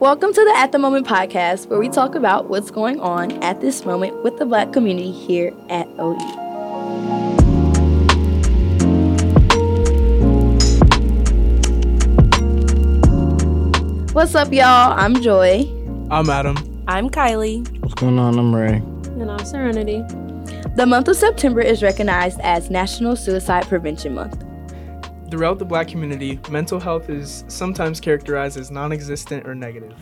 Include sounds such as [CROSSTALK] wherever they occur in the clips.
Welcome to the At the Moment podcast, where we talk about what's going on at this moment with the black community here at OU. What's up, y'all? I'm Joi. I'm Adam. I'm Kylie. What's going on? I'm Ray. And I'm Serenity. The month of September is recognized as National Suicide Prevention Month. Throughout the black community, mental health is sometimes characterized as non existent or negative.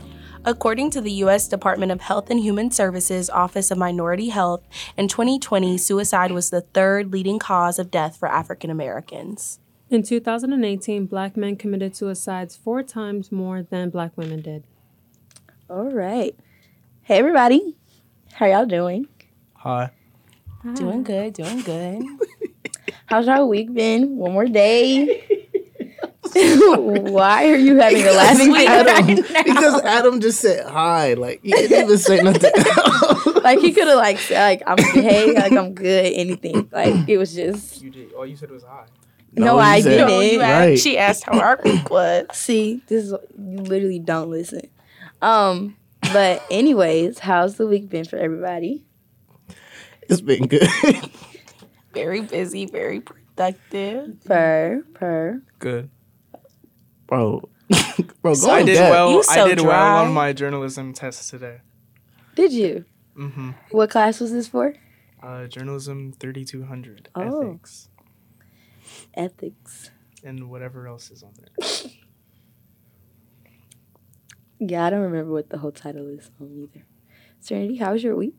According to the U.S. Department of Health and Human Services Office of Minority Health, in 2020, suicide was the third leading cause of death for African Americans. In 2018, black men committed suicides four times more than black women did. All right. Hey, everybody. How y'all doing? Hi. Doing good, doing good. [LAUGHS] How's our week been? One more day. [LAUGHS] Why are you having a laughing fit? Adam, because Adam just said hi. Like he didn't even say nothing. like he could have like said like I'm [LAUGHS] hey like I'm good anything like it was just You did. All you said was hi. no, you I said- didn't. No, you Right. she asked how our week [COUGHS] was. See, this is you literally don't listen. Um, but anyways, how's the week been for everybody? it's been good. [LAUGHS] Very busy, very productive. Per per. good, bro. [LAUGHS] bro, go I did that. well. You I did dry. well on my journalism test today. Did you? Mm-hmm. What class was this for? Uh, journalism 3200, Oh. ethics, Ethics. and whatever else is on there. [LAUGHS] Yeah, I don't remember what the whole title is on either. Serenity, how was your week?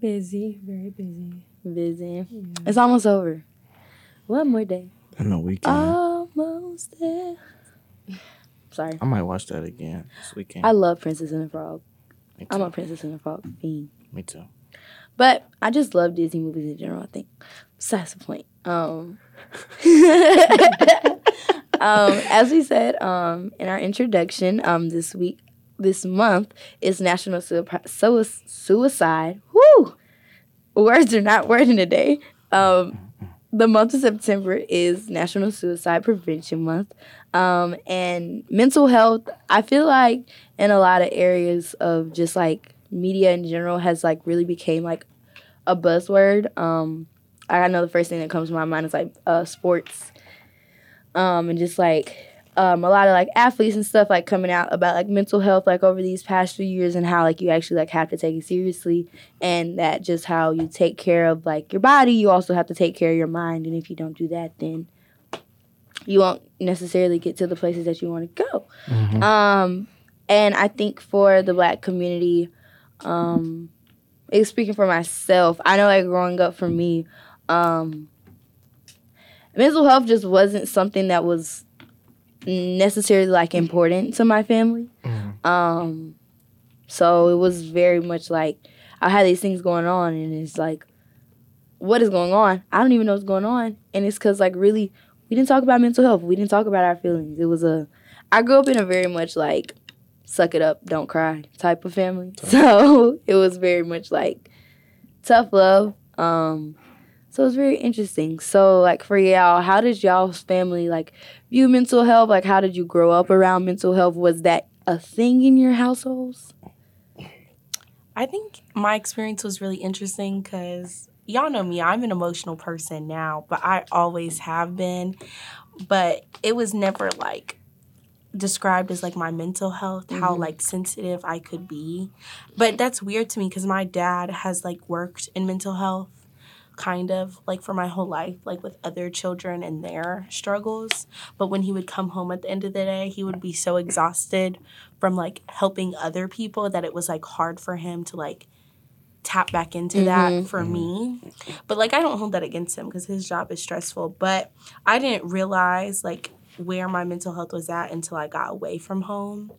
Busy, very busy. Busy. Yeah. It's almost over. One more day. I know weekend. Almost there. Sorry. I might watch that again this weekend. I love Princess and the Frog. Me I'm a Princess and the Frog fiend. Me too. But I just love Disney movies in general, I think. Besides the point. Um, [LAUGHS] um, as we said um, in our introduction, um, this week, this month is National Sui- Sui- Suicide. Woo! Words are not wording today. Um, the month of September is National Suicide Prevention Month. Um, and mental health, I feel like in a lot of areas of just like media in general has like really became like a buzzword. Um, I know the first thing that comes to my mind is like uh, sports, um, and just like um, a lot of like athletes and stuff like coming out about like mental health like over these past few years and how like you actually like have to take it seriously and that just how you take care of like your body, you also have to take care of your mind, and if you don't do that, then you won't necessarily get to the places that you want to go. Mhm. Um, and I think for the black community, um, it's speaking for myself, I know like growing up for me, um, mental health just wasn't something that was necessarily like important to my family. Mhm. Um, so it was very much like I had these things going on, and it's like, what is going on? I don't even know what's going on, and it's because like really, we didn't talk about mental health. We didn't talk about our feelings. It was a, I grew up in a very much like, suck it up, don't cry type of family. So [LAUGHS] it was very much like tough love. Um, so it was very interesting. So like for y'all, how did y'all's family like view mental health? Like how did you grow up around mental health? Was that a thing in your households? I think my experience was really interesting because y'all know me, I'm an emotional person now, but I always have been. But it was never like described as like my mental health, how mm-hmm. like sensitive I could be. But that's weird to me because my dad has like worked in mental health kind of like for my whole life, like with other children and their struggles. But when he would come home at the end of the day, he would be so exhausted from like helping other people that it was like hard for him to like tap back into that mm-hmm. for mm-hmm. me. But like I don't hold that against him because his job is stressful. But I didn't realize like where my mental health was at until I got away from home.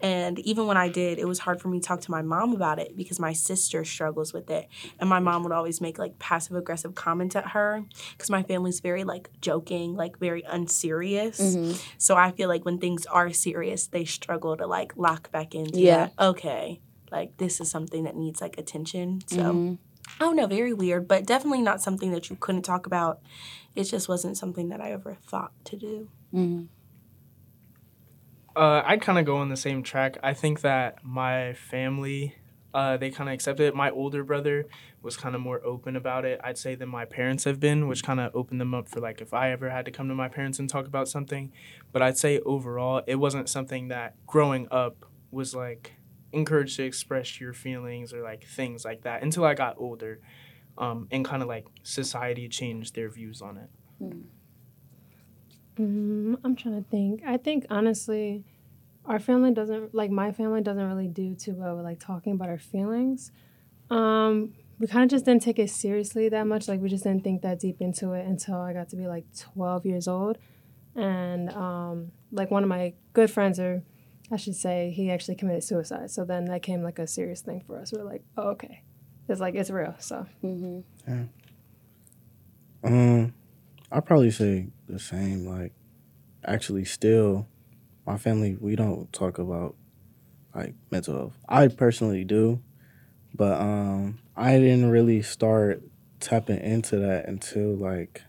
And even when I did, it was hard for me to talk to my mom about it because my sister struggles with it. And my mom would always make like passive aggressive comments at her because my family's very like joking, like very unserious. So I feel like when things are serious, they struggle to like lock back into Yeah. that, okay, like this is something that needs like attention. So Mhm. I don't know, very weird, but definitely not something that you couldn't talk about. It just wasn't something that I ever thought to do. Mhm. Uh, I'd kind of go on the same track. I think that my family, uh, they kind of accepted it. My older brother was kind of more open about it, I'd say, than my parents have been, which kind of opened them up for like if I ever had to come to my parents and talk about something. But I'd say overall, it wasn't something that growing up was like encouraged to express your feelings or like things like that until I got older, um, and kind of like society changed their views on it. Mm, I'm trying to think. I think honestly, our family doesn't like my family doesn't really do too well with like talking about our feelings. Um, we kind of just didn't take it seriously that much. Like we just didn't think that deep into it until I got to be like 12 years old, and um, like one of my good friends, or I should say, he actually committed suicide. So then that came like a serious thing for us. We are like, oh okay, it's like it's real. So yeah. Um, I probably say the same. Like, actually, still, my family we don't talk about like mental health. I personally do, but um, I didn't really start tapping into that until like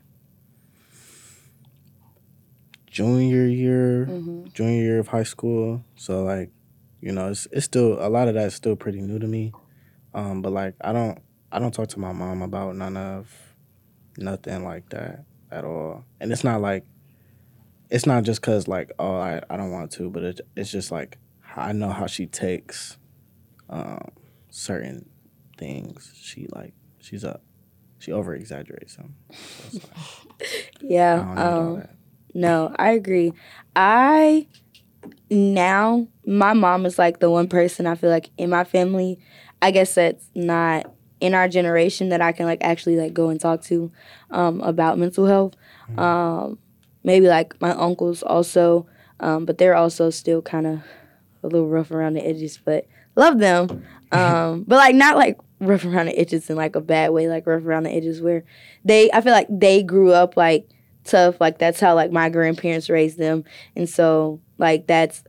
junior year, junior year of high school. So like, you know, it's it's still a lot of that's still pretty new to me. Um, but like, I don't I don't talk to my mom about none of nothing like that at all. And it's not like it's not just cause like oh I, I don't want to, but it, it's just like I know how she takes um, certain things. She like she's a she over exaggerates them. So [LAUGHS] like, Yeah. don't need all Um, no, I agree. I now my mom is like the one person I feel like in my family. I guess that's not in our generation that I can like actually like go and talk to um, about mental health. Um, maybe like my uncles also, um, but they're also still kind of a little rough around the edges. But love them. [LAUGHS] Um, but like not like rough around the edges in like a bad way, like rough around the edges where they I feel like they grew up like tough. Like that's how like my grandparents raised them, and so like that's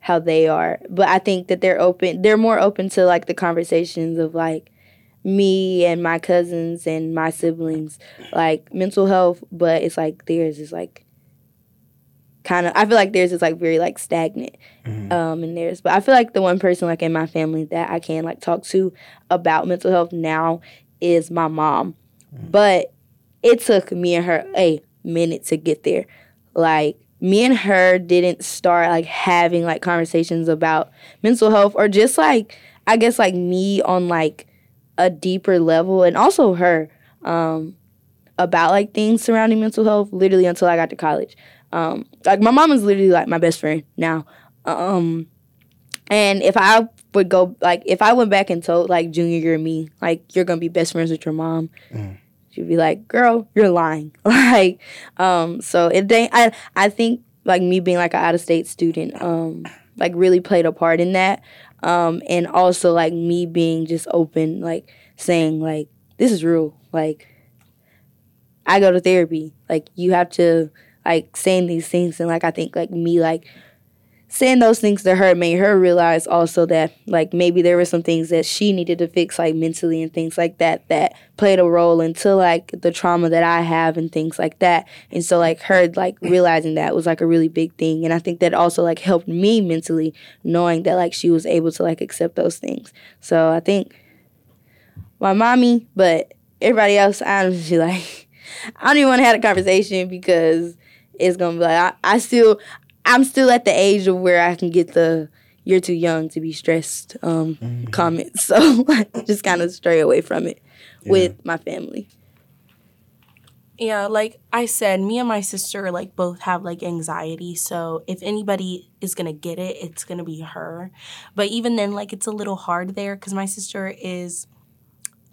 how they are. But I think that they're open. They're more open to like the conversations of like me and my cousins and my siblings, like mental health. But it's like theirs is like kind of. I feel like theirs is like very like stagnant. Um, in theirs, but I feel like the one person like in my family that I can like talk to about mental health now is my mom. But it took me and her a minute to get there. Like me and her didn't start like having like conversations about mental health or just like I guess like me on like a deeper level and also her um about like things surrounding mental health literally until I got to college. Um like my mom is literally like my best friend now. Um and if I would go like if I went back and told like junior year me like you're gonna be best friends with your mom, she'd be like, "Girl, you're lying." [LAUGHS] like, um, so it they I I think like me being like an out of state student, um, like really played a part in that, um, and also like me being just open, like saying like this is real, like I go to therapy, like you have to like saying these things, and like I think like me like saying those things to her made her realize also that like maybe there were some things that she needed to fix like mentally and things like that that played a role into like the trauma that I have and things like that. And so like her like realizing that was like a really big thing and I think that also like helped me mentally knowing that like she was able to like accept those things. So I think my mommy, but everybody else I honestly [LAUGHS] like I don't even want to have a conversation because it's gonna be like I, I still I'm still at the age of where I can get the "you're too young to be stressed" um, comments, [LAUGHS] so just kind of stray away from it with my family. Yeah, like I said, me and my sister like both have like anxiety. So if anybody is gonna get it, it's gonna be her. But even then, like it's a little hard there because my sister is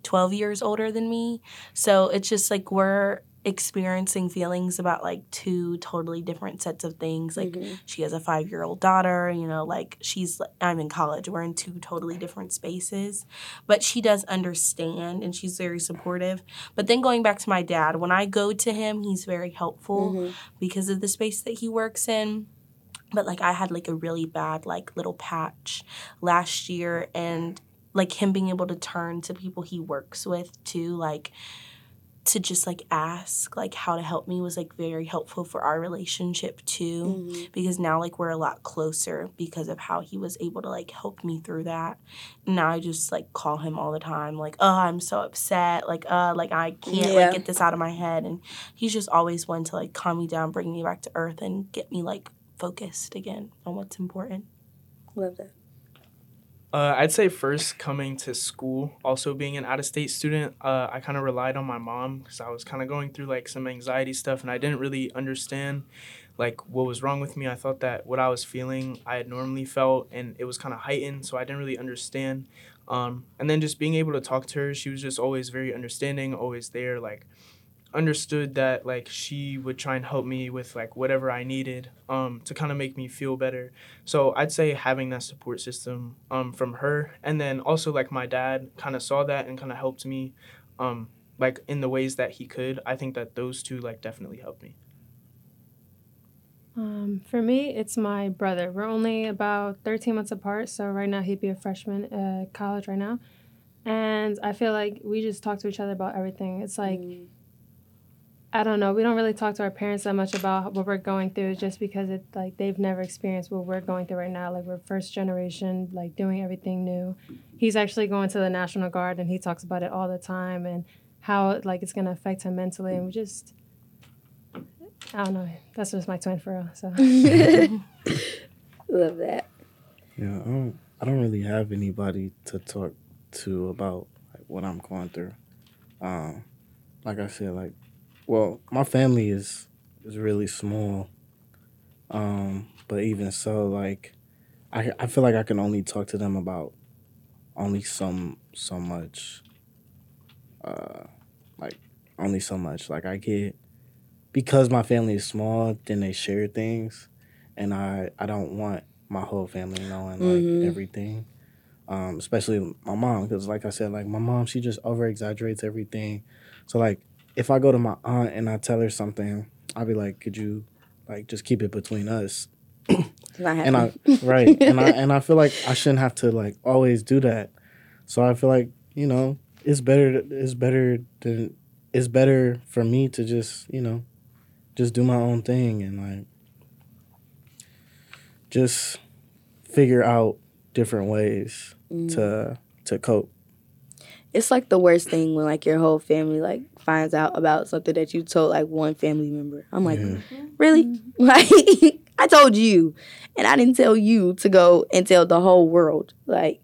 twelve years older than me. So it's just like we're experiencing feelings about like two totally different sets of things. Like mm-hmm. she has a five year old daughter, you know, like she's I'm in college. We're in two totally different spaces. But she does understand and she's very supportive. But then going back to my dad, when I go to him, he's very helpful mm-hmm. because of the space that he works in. But like I had like a really bad like little patch last year and like him being able to turn to people he works with too like to just like ask like how to help me was like very helpful for our relationship too Mm-hmm. because now like we're a lot closer because of how he was able to like help me through that now i just like call him all the time like oh i'm so upset like uh like i can't Yeah. like get this out of my head and he's just always one to like calm me down bring me back to earth and get me like focused again on what's important Love that. Uh, I'd say first coming to school, also being an out of state student, uh, I kind of relied on my mom because I was kind of going through like some anxiety stuff and I didn't really understand like what was wrong with me. I thought that what I was feeling I had normally felt and it was kind of heightened, so I didn't really understand. Um, and then just being able to talk to her, she was just always very understanding, always there, like understood that like she would try and help me with like whatever I needed um, to kind of make me feel better. So I'd say having that support system um, from her, and then also like my dad kind of saw that and kind of helped me, um, like in the ways that he could. I think that those two like definitely helped me. Um, for me, it's my brother. We're only about 13 months apart, so right now he'd be a freshman at college right now. And I feel like we just talk to each other about everything. It's like, I don't know, we don't really talk to our parents that much about what we're going through just because it like they've never experienced what we're going through right now. Like we're first generation, like doing everything new. He's actually going to the National Guard and he talks about it all the time and how like it's gonna affect him mentally and we just I don't know. That's just my twin for real. So [LAUGHS] Love that. Yeah, I don't, I don't really have anybody to talk to about like what I'm going through. Um, like I said, like, well, my family is is really small. Um, but even so, like, I I feel like I can only talk to them about only some so much. Uh, like only so much. Like I get because my family is small, then they share things, and I I don't want my whole family knowing like Mhm. everything. Um, especially my mom, because like I said, like my mom, she just over exaggerates everything. So like, if I go to my aunt and I tell her something, I'll be like, "Could you, like, just keep it between us?" And I [LAUGHS] right, and I and I feel like I shouldn't have to like always do that. So I feel like you know it's better. It's better than it's better for me to just you know just do my own thing and like just figure out different ways Mm. to to cope. It's like the worst thing when like your whole family like finds out about something that you told like one family member. I'm like, Yeah. Mm-hmm. really? Mm-hmm. [LAUGHS] Like I told you, and I didn't tell you to go and tell the whole world. Like,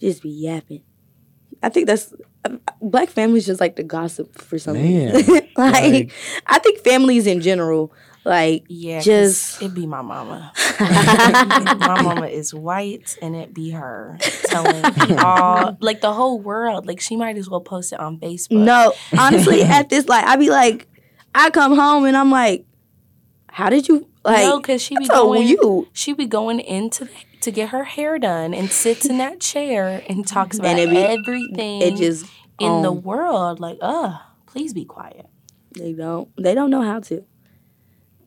just be yapping. I think that's black families just like to gossip for some reason. [LAUGHS] like, like- I think families in general, like, yeah, Just- it be my mama. [LAUGHS] my mama is white, and it be her telling [LAUGHS] all like the whole world. Like she might as well post it on Facebook. no, [LAUGHS] honestly, at this, like, I be like, I come home and I'm like, how did you like? no, because she be going. you. She be going into to get her hair done and sits in that chair and talks about And be- everything It just in the um, world. Like, uh, please be quiet. They don't. They don't know how to.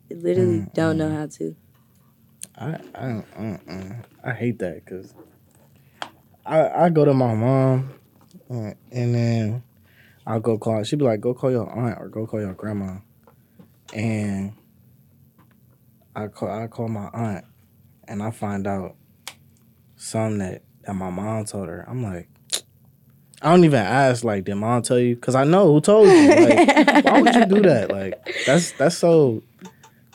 Literally mm, don't know mm. how to. I I don't, uh-uh. I hate that because I I go to my mom uh, and then I'll go call. She'd be like, "Go call your aunt or go call your grandma," and I call I call my aunt and I find out something that that my mom told her. I'm like. I don't even ask like did mom tell you because I know who told you. Like, why would you do that? Like that's that's so.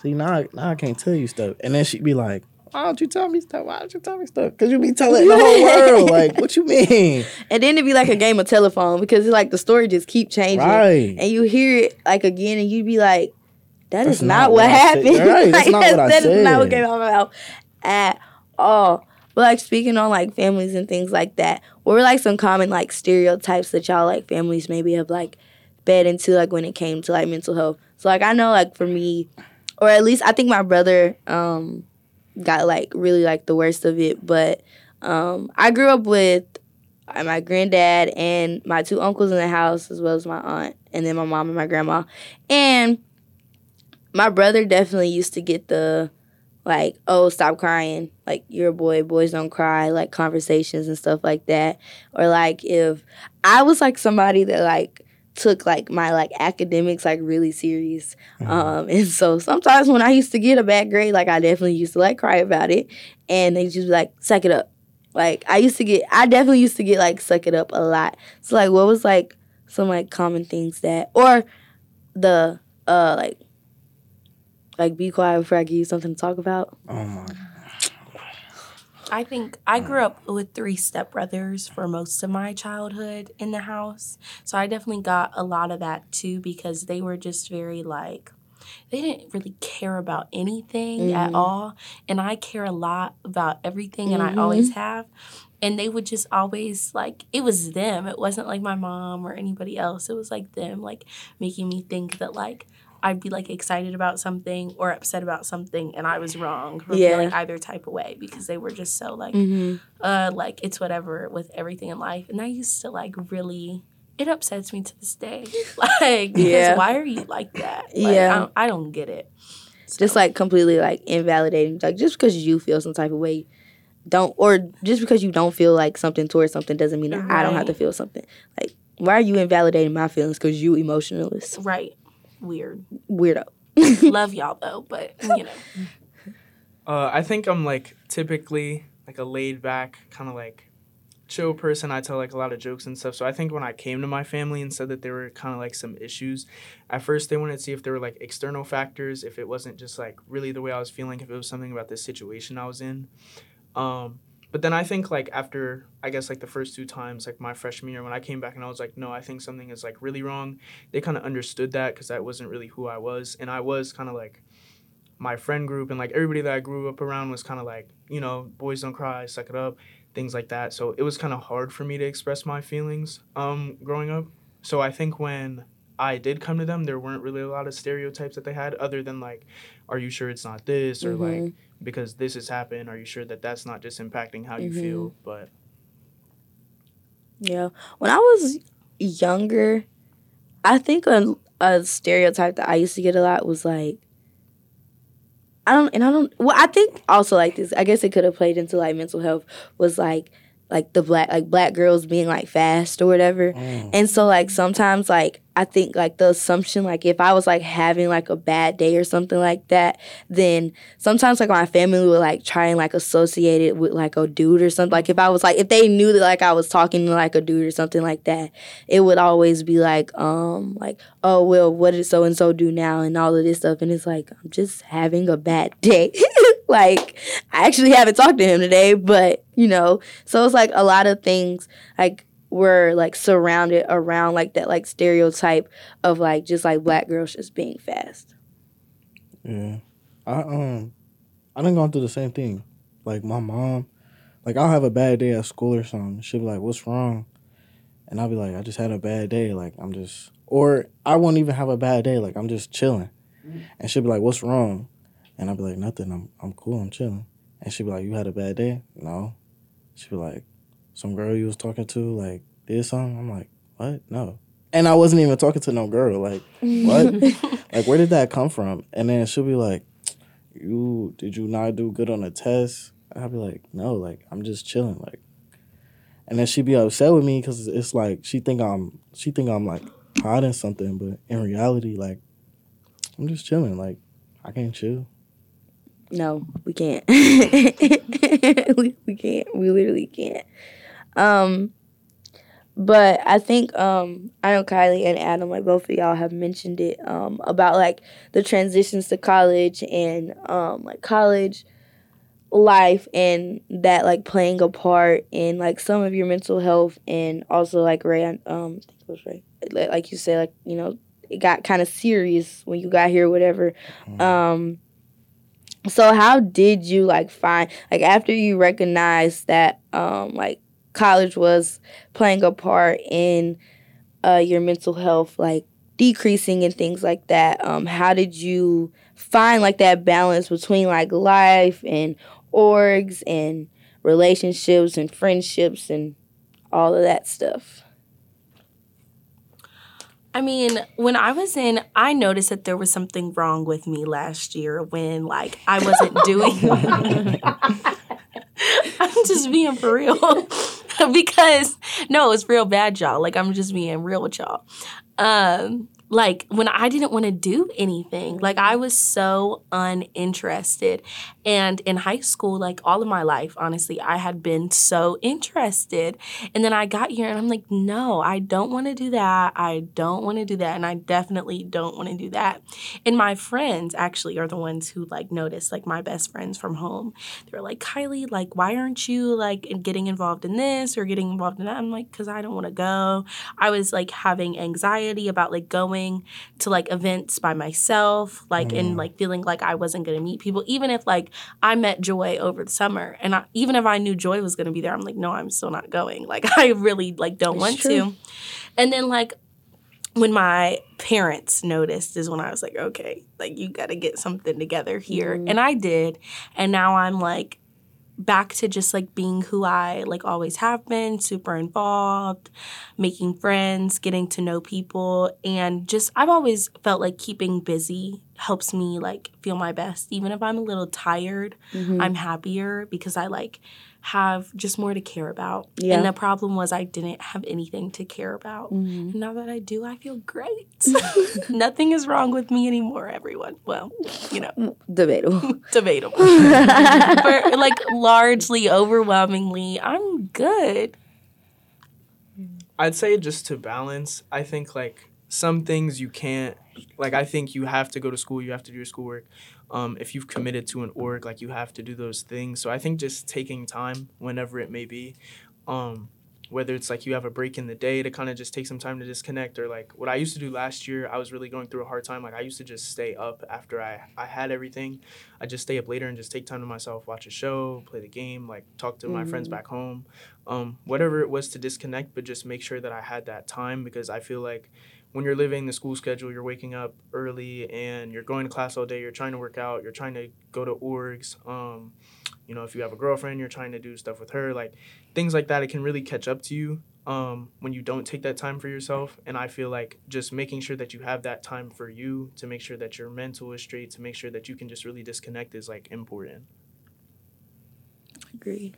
See now, I- now I can't tell you stuff, and then she'd be like, "Why don't you tell me stuff? Why don't you tell me stuff? Because you be telling the whole world. [LAUGHS] Like, what you mean? And then it'd be like a game of telephone because it's like the story just keep changing. Right? And you hear it like again and you'd be like, "That is That's not, not what, what happened. Right, [LAUGHS] that's Like, not what I that is not what came out of my mouth at all. But like speaking on like families and things like that, what were like some common like stereotypes that y'all like families maybe have like fed into like when it came to like mental health? So like I know like for me, or at least I think my brother um got like really like the worst of it, but um I grew up with uh, my granddad and my two uncles in the house as well as my aunt and then my mom and my grandma and my brother definitely used to get the like oh stop crying. Like you're a boy. Boys don't cry like conversations and stuff like that or like if i was like somebody that like took like my like academics like really serious. Um, and so sometimes when I used to get a bad grade, like I definitely used to like cry about it, and they just be like suck it up. Like I used to get, I definitely used to get like suck it up a lot. So like, what was like some like common things that, or the uh like, like be quiet before I give you something to talk about. Oh my. I think I grew up with three stepbrothers for most of my childhood in the house. So I definitely got a lot of that too because they were just very like, they didn't really care about anything at Mhm. all. And I care a lot about everything and I always have. And they would just always like, it was them. It wasn't like my mom or anybody else. It was like them, like making me think that like, I'd be like excited about something or upset about something and I was wrong for Yeah. feeling either type of way because they were just so like Mm-hmm. uh like it's whatever with everything in life and i used to like really it upsets me to this day [LAUGHS] like because Yeah. why are you like that like, Yeah. I, don't, I don't get it just like completely like invalidating like just because you feel some type of way don't or just because you don't feel like something towards something doesn't mean that i don't have to feel something like why are you invalidating my feelings because you emotionalist right weird weirdo [LAUGHS] love y'all though but you know Uh, I think I'm like typically like a laid back kind of like chill person. I tell like a lot of jokes and stuff. So I think when I came to my family and said that there were kind of like some issues, at first they wanted to see if there were like external factors, if it wasn't just like really the way I was feeling, if it was something about the situation I was in. Um, but then I think like after I guess like the first two times, like my freshman year when I came back and I was like, no, I think something is like really wrong. They kind of understood that because that wasn't really who I was, and I was kind of like my friend group and like everybody that I grew up around was kind of like, you know, boys don't cry, suck it up, things like that. So it was kind of hard for me to express my feelings um, growing up. So I think when I did come to them, there weren't really a lot of stereotypes that they had other than like, are you sure it's not this? Or like, because this has happened, are you sure that that's not just impacting how you feel? But yeah when i was younger i think a, a stereotype that i used to get a lot was like I don't, and I don't. Well, I think also like this. I guess it could have played into like mental health. Was like, like the black, like black girls being like fast or whatever. Mm. And so like sometimes like I think like the assumption like if I was like having like a bad day or something like that, then sometimes like my family would like try and like associate it with like a dude or something. Like if I was like if they knew that like I was talking to like a dude or something like that, it would always be like um like oh well what did so and so do now and all of this stuff and it's like I'm just having a bad [LAUGHS] day. like I actually haven't talked to him today, but you know, so it's like a lot of things like were like surrounded around like that like stereotype of like just like black girls just being fast. Yeah. I um I done gone through the same thing. Like my mom, like I'll have a bad day at school or something. She'll be like, What's wrong? And I'll be like, I just had a bad day. Like I'm just or I won't even have a bad day. Like I'm just chilling. And she'll be like, What's wrong? And I'll be like, Nothing, I'm I'm cool, I'm chilling. And she'll be like, You had a bad day? No. She'll be like, Some girl you was talking to, like, did something? I'm like, What? No. And I wasn't even talking to no girl. Like, [LAUGHS] what? like where did that come from and then she'll be like you did you not do good on the test i'll be like no like i'm just chilling like and then she'd be upset with me because it's like she think i'm she think i'm like hiding something but in reality like i'm just chilling like i can't chill No, we can't. [LAUGHS] we, we can't. We literally can't. Um, but I think um, I know Kylie and Adam, like both of y'all, have mentioned it um, about like the transitions to college and um, like college life and that like playing a part in like some of your mental health and also like Ray, um, I think it was Ray, like like you said, like you know, it got kind of serious when you got here, whatever. Um, so how did you like find like after you recognized that um like college was playing a part in uh your mental health like decreasing and things like that um how did you find like that balance between like life and orgs and relationships and friendships and all of that stuff I mean, when I was in, I noticed that there was something wrong with me last year when, like, I wasn't [LAUGHS] doing. [LAUGHS] [LAUGHS] I'm just being for real. [LAUGHS] because no, it's real bad, y'all. Like I'm just being real with y'all. Um, like when I didn't want to do anything. Like I was so uninterested. And in high school, like all of my life, honestly, I had been so interested. And then I got here and I'm like, no, I don't want to do that. I don't want to do that. And I definitely don't want to do that. And my friends actually are the ones who like noticed, like my best friends from home. They were like, Kylie, like, why aren't you like getting involved in this or getting involved in that? I'm like, because I don't want to go. I was like having anxiety about like going going to like events by myself, like mm. and like feeling like I wasn't gonna meet people, even if like I met Joi over the summer, and I, even if I knew Joi was gonna be there, I'm like, no, I'm still not going. Like [LAUGHS] I really like don't it's want true. to. And then like when my parents noticed is when I was like, okay, like you got to get something together here. Mm. And I did. And now I'm like back to just like being who I like always have been, super involved, making friends, getting to know people and just I've always felt like keeping busy helps me like feel my best even if I'm a little tired, mm-hmm. I'm happier because I like have just more to care about. Yeah. And the problem was I didn't have anything to care about. Mm-hmm. And now that I do, I feel great. [LAUGHS] [LAUGHS] Nothing is wrong with me anymore, everyone. Well, you know. Mm, debatable. [LAUGHS] debatable. but like largely, overwhelmingly, I'm good. I'd say just to balance, I think like some things you can't like I think you have to go to school, you have to do your schoolwork um, if you've committed to an org, like you have to do those things. So I think just taking time, whenever it may be, um, whether it's like you have a break in the day to kind of just take some time to disconnect, or like what I used to do last year, I was really going through a hard time. Like I used to just stay up after I, I had everything. I just stay up later and just take time to myself, watch a show, play the game, like talk to mm-hmm. my friends mm-hmm. back home, um, whatever it was to disconnect, but just make sure that I had that time because I feel like when you're living the school schedule, you're waking up early and you're going to class all day. You're trying to work out. You're trying to go to orgs. Um, you know, if you have a girlfriend, you're trying to do stuff with her. Like things like that, it can really catch up to you um, when you don't take that time for yourself. And I feel like just making sure that you have that time for you to make sure that your mental is straight, to make sure that you can just really disconnect is like important. Agreed.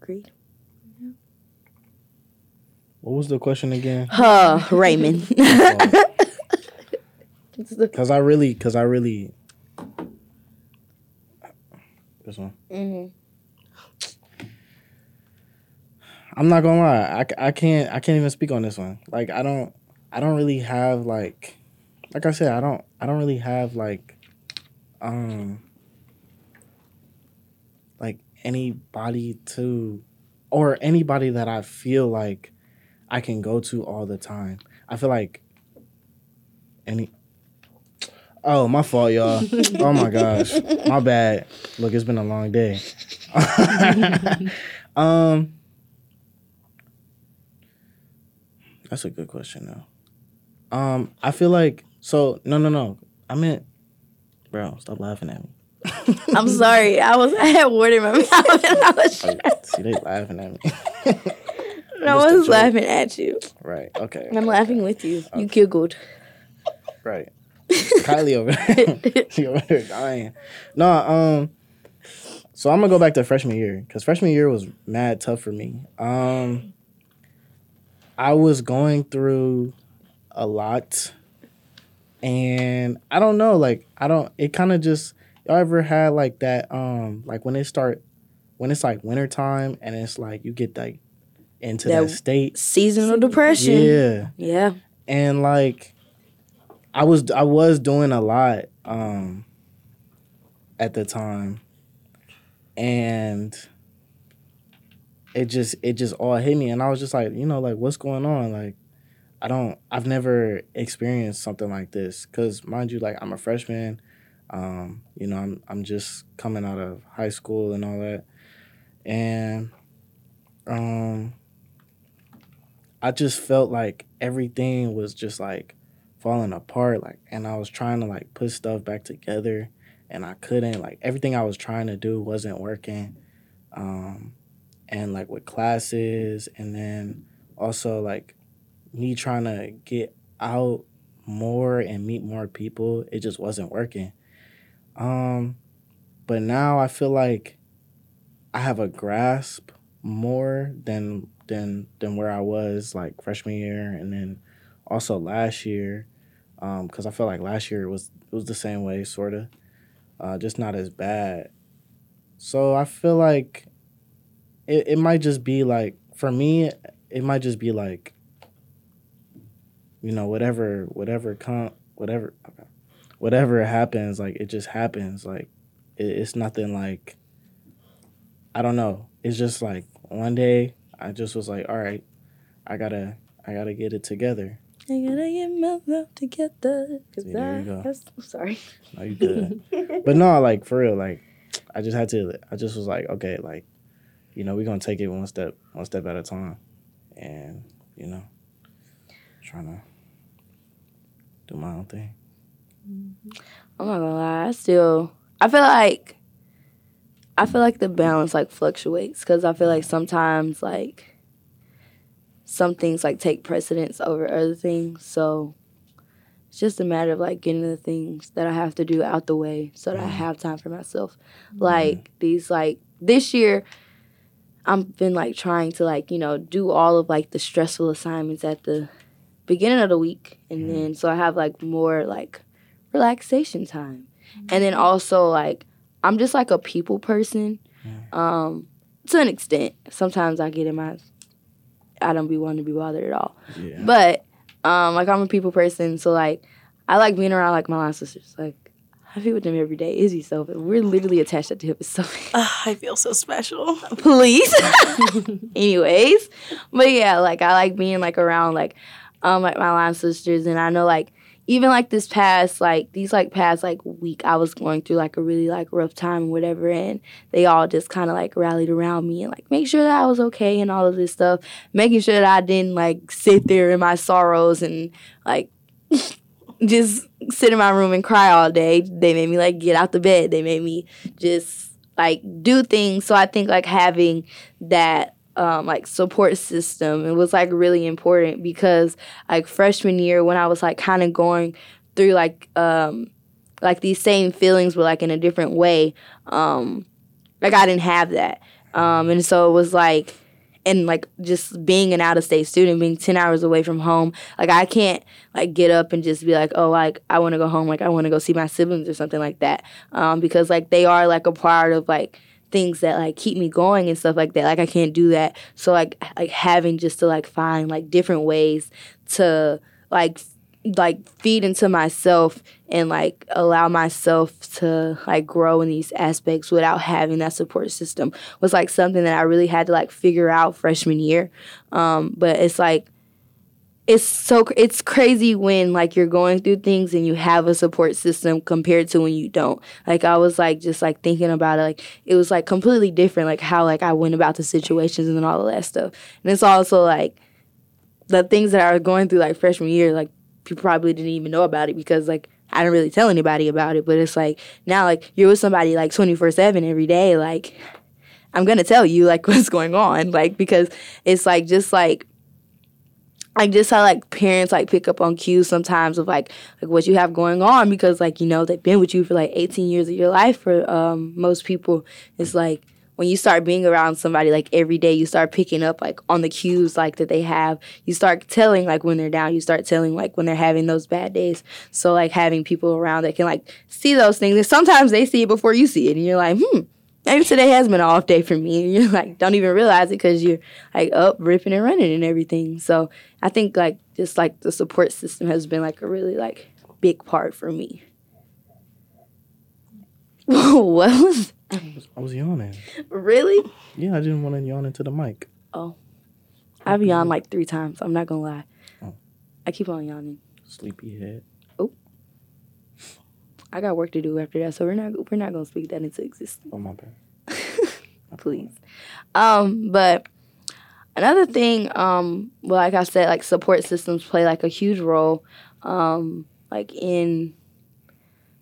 Agreed. What was the question again? Huh, Raymond. Because I really, because I really. This one. Mm-hmm. I'm not gonna lie. I, I can't I can't even speak on this one. Like I don't I don't really have like like I said I don't I don't really have like um like anybody to or anybody that I feel like I can go to all the time. I feel like any. Oh, my fault, y'all. oh my gosh, my bad. Look, it's been a long day. [LAUGHS] um, that's a good question though. Um, I feel like so. No, no, no. I meant, bro, stop laughing at me. [LAUGHS] I'm sorry. I was I had water in my [LAUGHS] mouth and I was. See, they laughing at me. I was laughing at you. Right. Okay. I'm laughing with you. Okay. You giggled. Right. [LAUGHS] Kylie over there. [LAUGHS] she over there dying. No, um, so I'm gonna go back to freshman year because freshman year was mad tough for me. Um, I was going through a lot, and I don't know, like I don't. It kind of just y'all ever had like that, um, like when it start when it's like wintertime and it's like you get like into that, that state. Seasonal depression. Yeah. Yeah. And like I was I was doing a lot um at the time. And it just it just all hit me and I was just like, you know, like what's going on? Like I don't I've never experienced something like this cuz mind you like I'm a freshman. Um, you know, I'm I'm just coming out of high school and all that. And um I just felt like everything was just like falling apart like and I was trying to like put stuff back together and I couldn't like everything I was trying to do wasn't working um and like with classes and then also like me trying to get out more and meet more people it just wasn't working. Um but now I feel like I have a grasp more than than than where I was like freshman year, and then also last year, because I felt like last year was it was the same way, sort of, uh, just not as bad. So I feel like it, it might just be like for me, it might just be like you know whatever whatever con whatever whatever happens like it just happens like it, it's nothing like I don't know. It's just like one day I just was like, all right, I gotta I gotta get it together. I gotta get myself together. Cause See, there I you go. have- I'm sorry. No, you good. but no, like for real, like I just had to. I just was like, okay, like you know, we're gonna take it one step, one step at a time, and you know, trying to do my own thing. Mm-hmm. I'm not gonna lie. I still, I feel like, I feel like the balance like fluctuates because I feel like sometimes like some things like take precedence over other things. So it's just a matter of like getting the things that I have to do out the way so that I mm-hmm. have time for myself. Mm-hmm. Like these like this year. I've been like trying to like you know do all of like the stressful assignments at the beginning of the week and mm-hmm. then so I have like more like relaxation time. And then also like I'm just like a people person. Um to an extent. Sometimes I get in my I don't be wanting to be bothered at all. Yeah. But um like I'm a people person, so like I like being around like my line sisters. Like I feel with them every day. Izzy so we're literally attached at the hip. It's so Ah, I feel so special. please. [LAUGHS] Anyways, but yeah, like I like being like around like um like my line sisters, and I know like even like this past like these like past like week I was going through like a really like rough time and whatever, and they all just kind of like rallied around me and like make sure that I was okay and all of this stuff, making sure that I didn't like sit there in my sorrows and like. [LAUGHS] just sit in my room and cry all day. They made me like get out the bed. They made me just like do things. So I think like having that um, like support system. It was like really important because like freshman year when I was like kind of going through like um like these same feelings but like in a different way um like I didn't have that. Um and so it was like and like just being an out of state student, being ten hours away from home, like I can't like get up and just be like, oh, like I want to go home, like I want to go see my siblings or something like that, um, because like they are like a part of like things that like keep me going and stuff like that. Like I can't do that, so like like having just to like find like different ways to like like feed into myself and like allow myself to like grow in these aspects without having that support system was like something that I really had to like figure out freshman year. Um, but it's like it's so it's crazy when like you're going through things and you have a support system compared to when you don't. Like I was like just like thinking about it, like it was like completely different, like how like I went about the situations and all of that stuff. And it's also like the things that I was going through like freshman year, like people probably didn't even know about it because like I didn't really tell anybody about it. But it's like now like you're with somebody like twenty four seven every day, like I'm gonna tell you like [LAUGHS] what's going on, like because it's like just like like just how like parents like pick up on cues sometimes of like like what you have going on because like you know they've been with you for like 18 years of your life for um most people. It's like when you start being around somebody like every day you start picking up like on the cues like that they have. You start telling like when they're down. You start telling like when they're having those bad days. So like having people around that can like see those things. And sometimes they see it before you see it. And you're like hmm maybe today has been an off day for me and [LAUGHS] you're like don't even realize it because you're like up ripping and running and everything so i think like just like the support system has been like a really like big part for me [LAUGHS] what was I was yawning. really Yeah, I didn't want to yawn into the mic. Oh. I've yawned like three times i'm not gonna lie Oh. i keep on yawning Sleepy head. I got work to do after that so we're not we're not gonna speak that into existence Oh my bad. [LAUGHS] please. Um, but another thing, um, well, like I said, like support systems play like a huge role, um, like in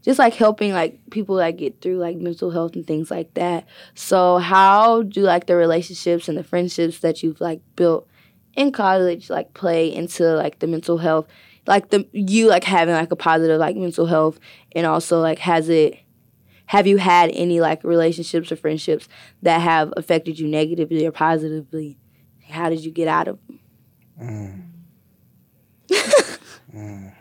just like helping like people like get through like mental health and things like that. So how do like the relationships and the friendships that you've like built in college like play into like the mental health? Like the you like having like a positive like mental health and also like has it have you had any like relationships or friendships that have affected you negatively or positively? How did you get out of them? Mm.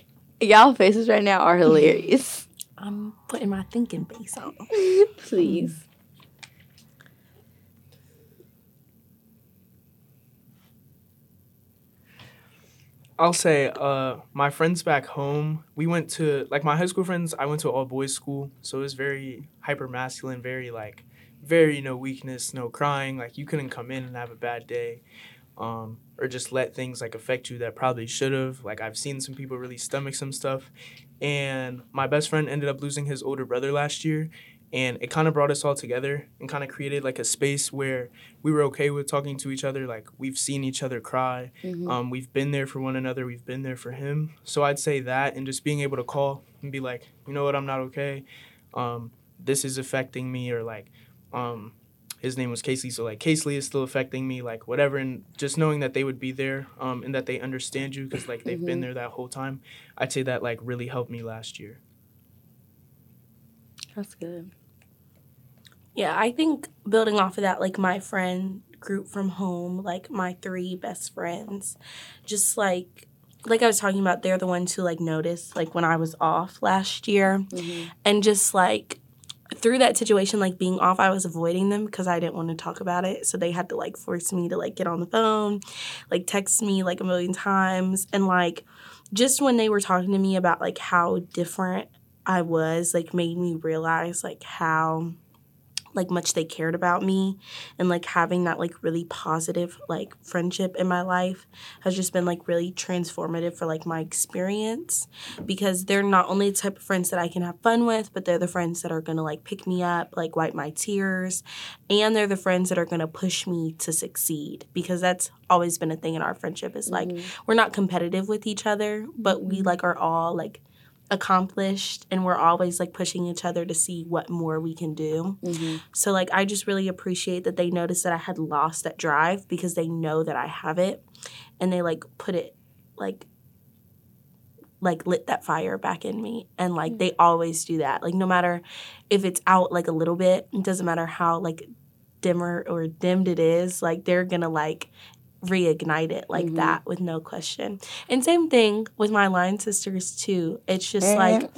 [LAUGHS] Y'all faces right now are [LAUGHS] hilarious. I'm putting my thinking face on. Please. I'll say, uh, my friends back home, we went to like my high school friends. I went to all boys school, so it was very hyper masculine, very like, very no weakness, no crying. Like you couldn't come in and have a bad day, um, or just let things like affect you that probably should have. Like I've seen some people really stomach some stuff, and my best friend ended up losing his older brother last year, and it kind of brought us all together and kind of created like a space where we were okay with talking to each other like we've seen each other cry. Um, we've been there for one another we've been there for him. So i'd say that and just being able to call and be like you know what? I'm not okay. Um, this is affecting me or like um, his name was casey so like casey is still affecting me like whatever and just knowing that they would be there um, and that they understand you because like they've been there that whole time i'd say that like really helped me last year That's good. Yeah, I think building off of that, like my friend group from home, like my three best friends, just like like I was talking about, they're the ones who like noticed like when I was off last year, mm-hmm. and just like through that situation, like being off, I was avoiding them because I didn't want to talk about it. So they had to like force me to like get on the phone, like text me like a million times, and like just when they were talking to me about like how different I was, like made me realize like how like much they cared about me and like having that like really positive like friendship in my life has just been like really transformative for like my experience because they're not only the type of friends that I can have fun with but they're the friends that are going to like pick me up like wipe my tears and they're the friends that are going to push me to succeed because that's always been a thing in our friendship is like mm-hmm. we're not competitive with each other but we mm-hmm. like are all like accomplished and we're always like pushing each other to see what more we can do. Mm-hmm. So like I just really appreciate that they noticed that I had lost that drive because they know that I have it and they like put it like like lit that fire back in me and like mm. they always do that. Like no matter if it's out like a little bit, it doesn't matter how like dimmer or dimmed it is, like they're going to like reignite it like mm-hmm. that with no question. And same thing with my line sisters too. It's just eh. like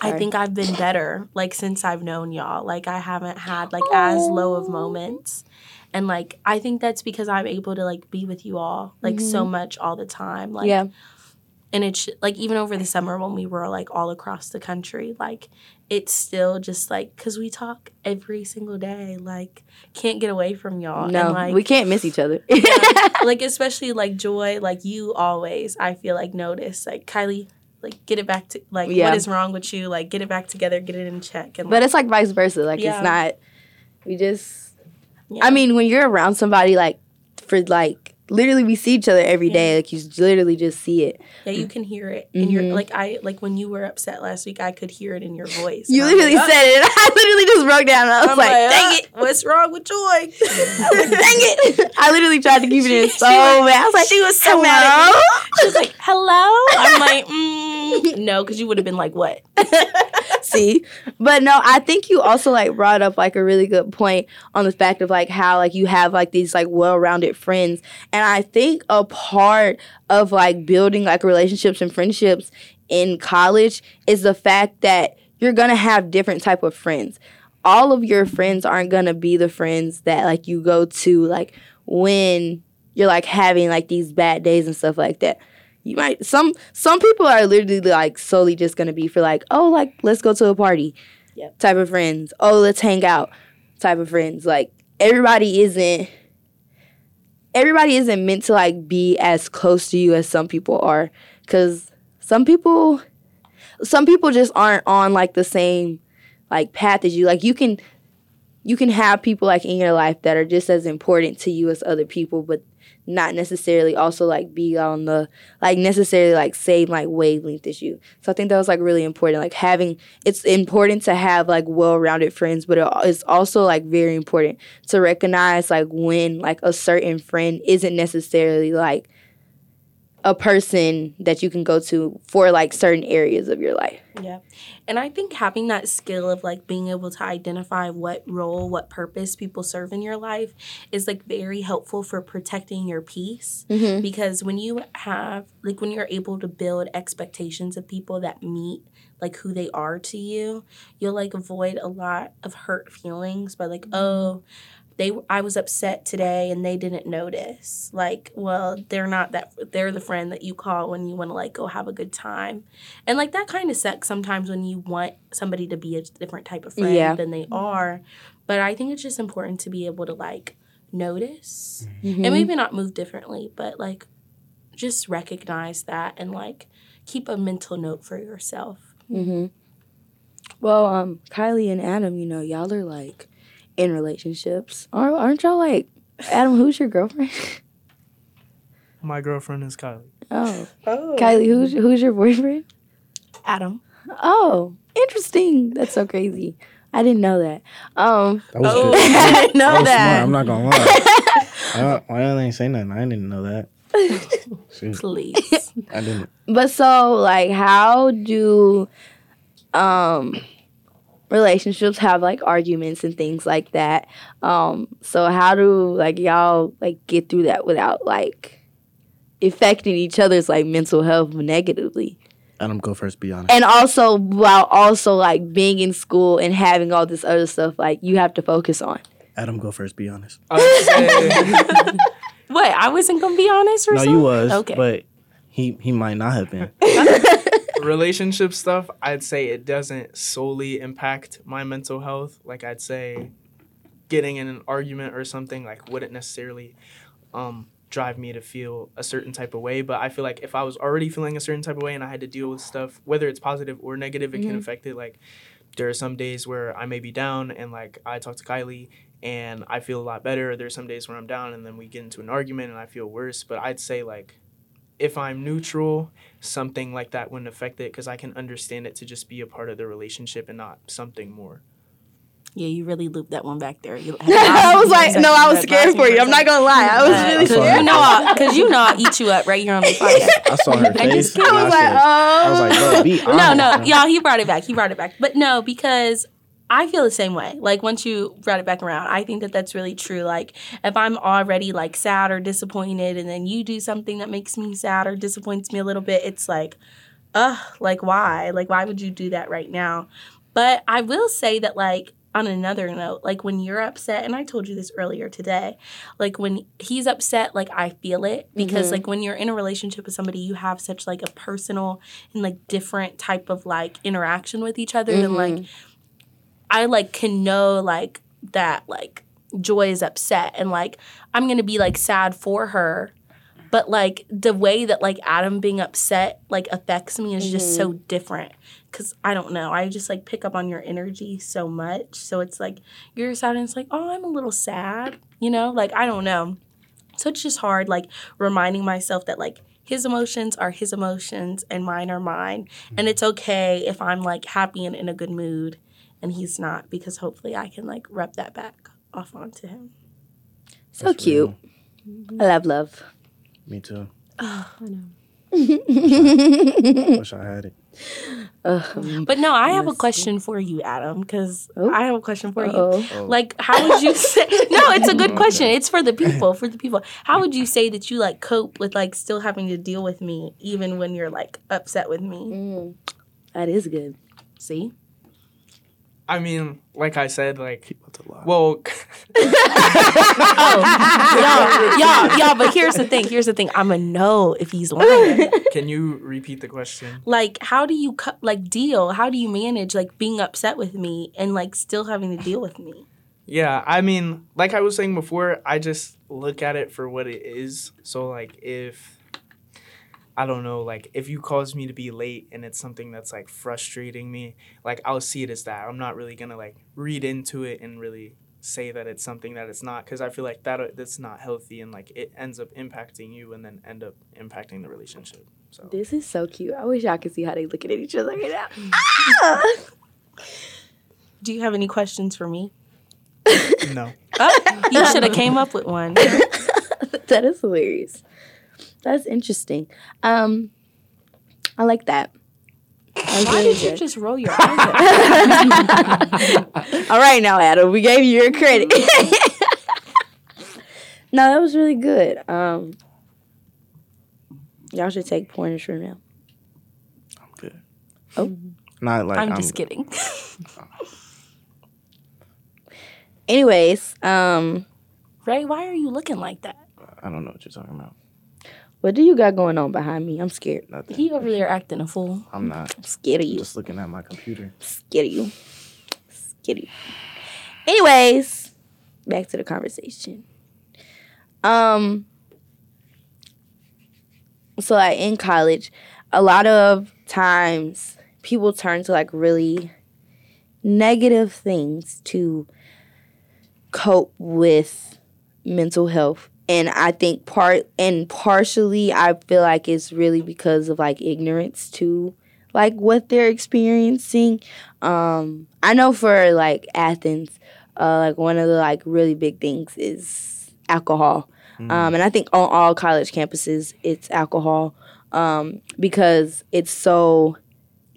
I think I've been better like since I've known y'all. Like I haven't had like as low of oh. moments. And like I think that's because I'm able to like be with you all like so mm-hmm. much all the time. Like yeah. And it's like even over the summer when we were like all across the country like it's still just like because we talk every single day like can't get away from y'all No, and like we can't miss each other. [LAUGHS] [LAUGHS] like especially like Joi like you always i feel like notice like kylie like get it back to like Yeah. what is wrong with you like get it back together get it in check and but it's like vice versa. Like Yeah. it's not. We just. Yeah. I mean, when you're around somebody like for like literally we see each other every day. Like you literally just see it. yeah you can hear it and you're Mhm. like i like when you were upset last week i could hear it in your voice You literally like, said it. [LAUGHS] I literally just broke down. And I was I'm like, like, dang "Ah, it. what's wrong with Joi [LAUGHS] Dang it! [LAUGHS] I literally tried to keep it in so bad. I was like, she was so mad at me. She was like hello i'm like mm, no because you would have been like what See, but no, I think you also like brought up like a really good point on the fact of like how like you have like these like well-rounded friends, and I think a part of like building like relationships and friendships in college is the fact that you're gonna have different type of friends. All of your friends aren't gonna be the friends that like you go to like when you're like having like these bad days and stuff like that you might some some people are literally like solely just gonna be for like oh like let's go to a party Yep. type of friends oh let's hang out type of friends like everybody isn't everybody isn't meant to like be as close to you as some people are. Because some people some people just aren't on like the same like path as you. Like you can you can have people like in your life that are just as important to you as other people but not necessarily also like be on the like necessarily like same like wavelength as you. So i think that was like really important like having it's important to have like well-rounded friends but it's also like very important to recognize like when like a certain friend isn't necessarily like a person that you can go to for like certain areas of your life. Yeah. And I think having that skill of like being able to identify what role, what purpose people serve in your life is like very helpful for protecting your peace. Mm-hmm. Because when you have, like, when you're able to build expectations of people that meet like who they are to you, you'll like avoid a lot of hurt feelings by like, oh, they I was upset today and they didn't notice. Like, well, they're not that they're the friend that you call when you want to like go have a good time. And like that kind of sucks sometimes when you want somebody to be a different type of friend Yeah. than they are. But I think it's just important to be able to like notice Mm-hmm. and maybe not move differently, but like just recognize that and like keep a mental note for yourself. Mm-hmm. Well, um, Kylie and Adam, you know, y'all are like in relationships. Aren't y'all like Adam? Who's your girlfriend? [LAUGHS] My girlfriend is Kylie. Oh, Oh. Kylie, who's who's your boyfriend? Adam. Oh, interesting. That's so crazy. I didn't know that. Um, That was Oh, good. [LAUGHS] I didn't know That was that. smart. I'm not gonna lie. [LAUGHS] why, why y'all ain't say nothing? I didn't know that. Please. I didn't. but so like, how do um relationships have like arguments and things like that? Um, so how do like y'all like get through that without like affecting each other's like mental health negatively? Adam, go first. Be honest. and also while also like being in school and having all this other stuff like you have to focus on Adam, go first. Be honest. I [LAUGHS] what? I wasn't gonna be honest or No, something? you was. Okay. But he he might not have been. [LAUGHS] relationship stuff, I'd say it doesn't solely impact my mental health. Like I'd say getting in an argument or something like wouldn't necessarily um drive me to feel a certain type of way, but I feel like if I was already feeling a certain type of way and I had to deal with stuff, whether it's positive or negative, it can Mhm. affect it. Like there are some days where I may be down and like I talk to Kylie and I feel a lot better. There's some days where I'm down and then we get into an argument and I feel worse, but I'd say like if I'm neutral, something like that wouldn't affect it because I can understand it to just be a part of the relationship and not something more. Yeah, you really looped that one back there. You- i was like no i was scared for you i'm not gonna lie i was really Because sorry. you know, I'll- cause you know, I'll eat you up right here on the podcast. I saw her I face. just- and I was like, said, I was oh. like, be no, no, y'all, he brought it back. He brought it back. But no, because I feel the same way. Like once you brought it back around, I think that that's really true. Like if I'm already like sad or disappointed, and then you do something that makes me sad or disappoints me a little bit, it's like, ugh, like why? Like why would you do that right now? But I will say that like on another note, like when you're upset, and I told you this earlier today, like when he's upset, like I feel it because Mhm. like when you're in a relationship with somebody, you have such like a personal and like different type of like interaction with each other than like I like can know like that like Joi is upset and like I'm gonna be like sad for her. But like the way that like Adam being upset like affects me is just so mm-hmm. different. Cause I don't know. I just like pick up on your energy so much. So it's like you're sad and it's like, oh, I'm a little sad. You know? Like I don't know. So it's just hard like reminding myself that like his emotions are his emotions and mine are mine. And mm-hmm. it's okay if I'm like happy and in a good mood and he's not because hopefully I can like rub that back off onto him. so That's cute real. i love love Me too. I know. [LAUGHS] Wish I had it. Ugh. But no, I have a question for you, Adam, because Oh. I have a question for you. Uh-oh. Oh. Like, how would you say? [LAUGHS] No, it's a good question. It's for the people. For the people, how would you say that you like cope with like still having to deal with me, even when you're like upset with me? Mm. that is good See, I mean, like I said, like, People well, [LAUGHS] oh, y'all, y'all, y'all. But here's the thing. Here's the thing. I'm gonna know if he's lying. can you repeat the question? like, how do you co- like deal? How do you manage like being upset with me and like still having to deal with me? Yeah, I mean, like I was saying before, I just look at it for what it is. So, like, if I don't know, like, if you cause me to be late and it's something that's like frustrating me, like, I'll see it as that. I'm not really gonna like read into it and really say that it's something that it's not because I feel like that uh, that's not healthy and like it ends up impacting you and then end up impacting the relationship. So, this is so cute i wish y'all could see how they looking at each other right now mm. ah! Do you have any questions for me? no. Oh, you should have came up with one. [LAUGHS] that is hilarious That's interesting. Um, I like that. That Why did you good. just roll your [LAUGHS] eyes [LAUGHS] All right, now Adam, we gave you your credit. [LAUGHS] no, that was really good. Um, y'all should take pointers from him. I'm good. Oh. Not like I'm I'm, just kidding. Anyways, um, Ray, why are you looking like that? I don't know what you're talking about. What do you got going on behind me? I'm scared. Nothing. He over there acting a fool. I'm not. I'm scared of you. Just looking at my computer. Scared of you. Scared of you. Anyways, back to the conversation. Um, so like in college, a lot of times people turn to like really negative things to cope with mental health. And I think part and partially I feel like it's really because of like ignorance to like what they're experiencing. Um I know for like Athens, uh like one of the like really big things is alcohol. Um and I think on all college campuses it's alcohol um because it's so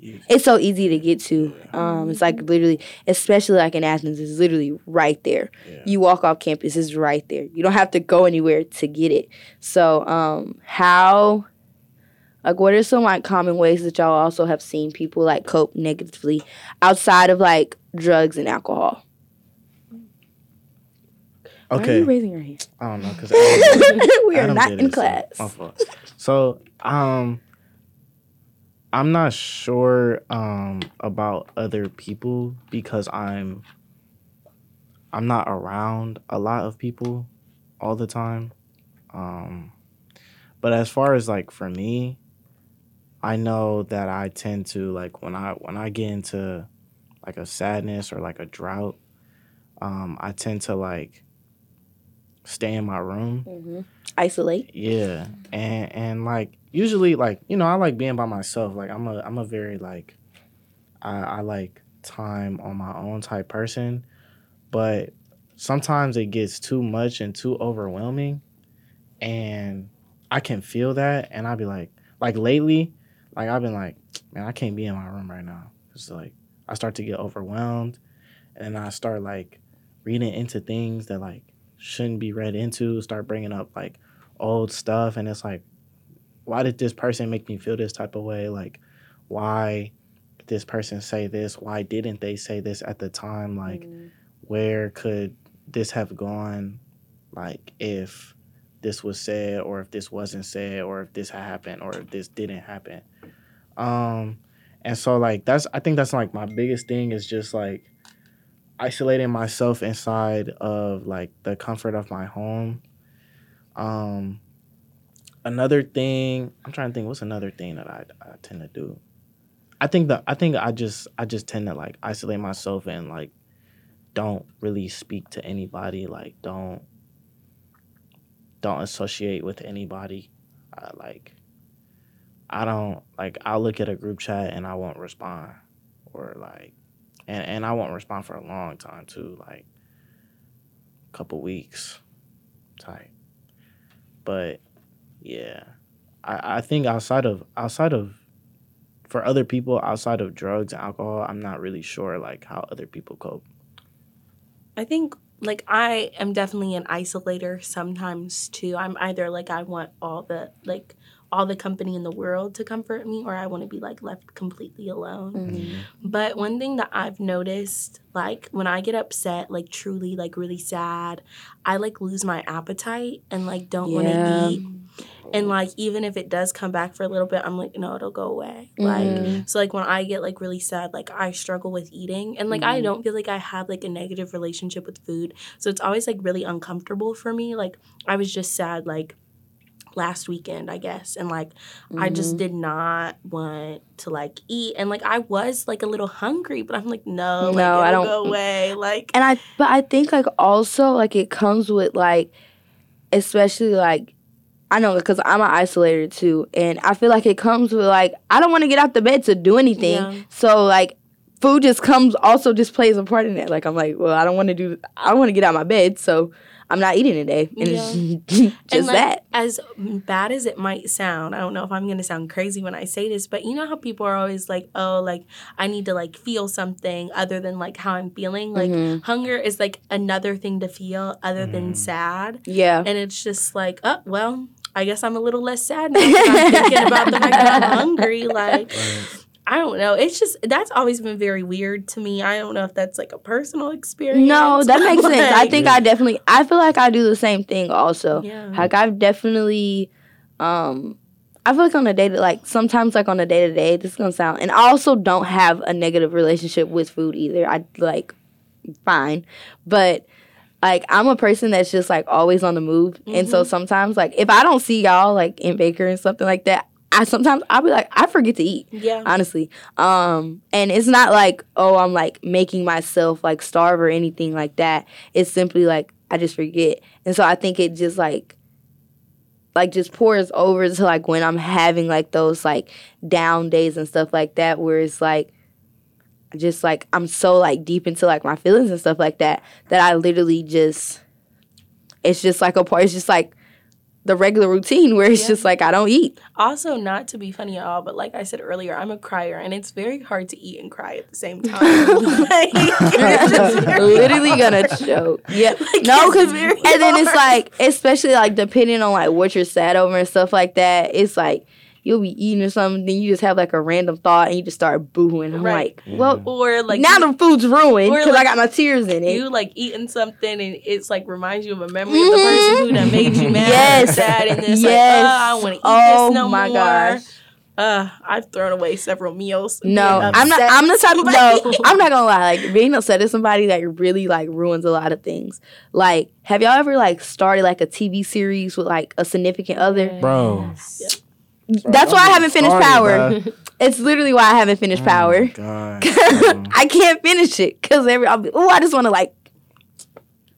it's so easy to get to. Um, it's like literally, especially like in Athens, it's literally right there. You walk off campus, it's right there. You don't have to go anywhere to get it. So, um, how, like, what are some like common ways that y'all also have seen people like cope negatively outside of like drugs and alcohol? Okay. Why are you raising your hand? I don't know because [LAUGHS] we are not in class. my fault. So, um, I'm not sure um about other people because I'm I'm not around a lot of people all the time. Um, but as far as like for me, I know that I tend to like when I when I get into like a sadness or like a drought, um, I tend to like stay in my room hmm Isolate. yeah, and and like usually like you know I like being by myself. Like I'm a I'm a very like I I like time on my own type person, but sometimes it gets too much and too overwhelming, and I can feel that, and I'll be like like lately, like I've been like man I can't be in my room right now. It's like I start to get overwhelmed, and then I start like reading into things that like shouldn't be read into. Start bringing up like old stuff and it's like why did this person make me feel this type of way? Like why did this person say this? Why didn't they say this at the time? Like where could this have gone? Like if this was said or if this wasn't said or if this happened or if this didn't happen. Um and so like that's i think that's like my biggest thing is just like isolating myself inside of like the comfort of my home. Um, another thing, I'm trying to think. What's another thing that I, I tend to do? I think that I think I just I just tend to like isolate myself and like don't really speak to anybody. Like don't don't associate with anybody. I, like I don't like I'll look at a group chat and I won't respond or like and and I won't respond for a long time too, like a couple weeks type but yeah I, I think outside of outside of for other people outside of drugs and alcohol i'm not really sure like how other people cope I think like I am definitely an isolator sometimes too. I'm either like I want all the like all the company in the world to comfort me or I want to be like left completely alone. Mm-hmm. But one thing that I've noticed like when I get upset, like truly like really sad, I like lose my appetite and like don't want to eat. And like even if it does come back for a little bit, I'm like no, it'll go away. Mhm. Like so like when I get like really sad, like I struggle with eating and like I mm-hmm. don't feel like I have like a negative relationship with food. So it's always like really uncomfortable for me. Like I was just sad like last weekend, I guess. And like I just mm-hmm. did not want to like eat and like I was like a little hungry, but I'm like no, like No, it'll I don't- go mm-hmm. away. Like And I, but I think like also like it comes with like, especially like, I know because I'm an isolator too, and I feel like it comes with like I don't want to get out the bed to do anything. Yeah. So like, food just comes also just plays a part in it. Like I'm like, well, I don't want to do I don't want to get out of my bed, so I'm not eating today. And it's just [LAUGHS] And, like, that. As bad as it might sound, I don't know if I'm gonna sound crazy when I say this, but you know how people are always like, "Oh, like I need to like feel something other than like how I'm feeling." Like Mm-hmm. hunger is like another thing to feel other than sad, Yeah. and it's just like, oh well, I guess I'm a little less sad now I'm thinking about the fact that I'm [LAUGHS] hungry. Like I don't know. It's just that's always been very weird to me. I don't know if that's like a personal experience. No, that makes sense. I like, think I definitely I feel like I do the same thing also. Yeah. Like I've definitely um I feel like on a day to like sometimes like on a day to day, this is gonna sound and I also don't have a negative relationship with food either. I like fine. But like I'm a person that's just like always on the move. And so sometimes like if I don't see y'all like in Baker and something like that, I sometimes I'll be like, I forget to eat Yeah. honestly. Um, and it's not like, oh, I'm like making myself like starve or anything like that. It's simply like I just forget. And so I think it just like like just pours over to like when I'm having like those like down days and stuff like that where it's like just like I'm so like deep into like my feelings and stuff like that that I literally just it's just like a part it's just like the regular routine where it's Yeah. just like I don't eat. Also, not to be funny at all, but like I said earlier, I'm a crier, and it's very hard to eat and cry at the same time. [LAUGHS] like, it's just very [LAUGHS] literally hard. gonna choke. Yeah, [LAUGHS] Like, no, because and then it's like, especially like depending on like what you're sad over and stuff like that. It's like you'll be eating or something, then you just have like a random thought and you just start booing. I'm Right. like, well, Or like now you, the food's ruined or, because I got my tears in it. you like eating something, and it's like reminds you of a memory of the person who that made you mad, Yes. or sad, and it's Yes. like, oh, I want to eat oh this no my more. gosh. Uh, I've thrown away several meals. No, I'm not. I'm the with type of no. somebody. I'm not gonna lie. Like being upset at somebody like really like ruins a lot of things. Like, have y'all ever like started like a TV series with like a significant other? Bro. That's why I haven't finished Sorry, Power. bruh. [LAUGHS] It's literally why I haven't finished Power. [LAUGHS] God. I can't finish it because every I'll be, oh, I just want to like,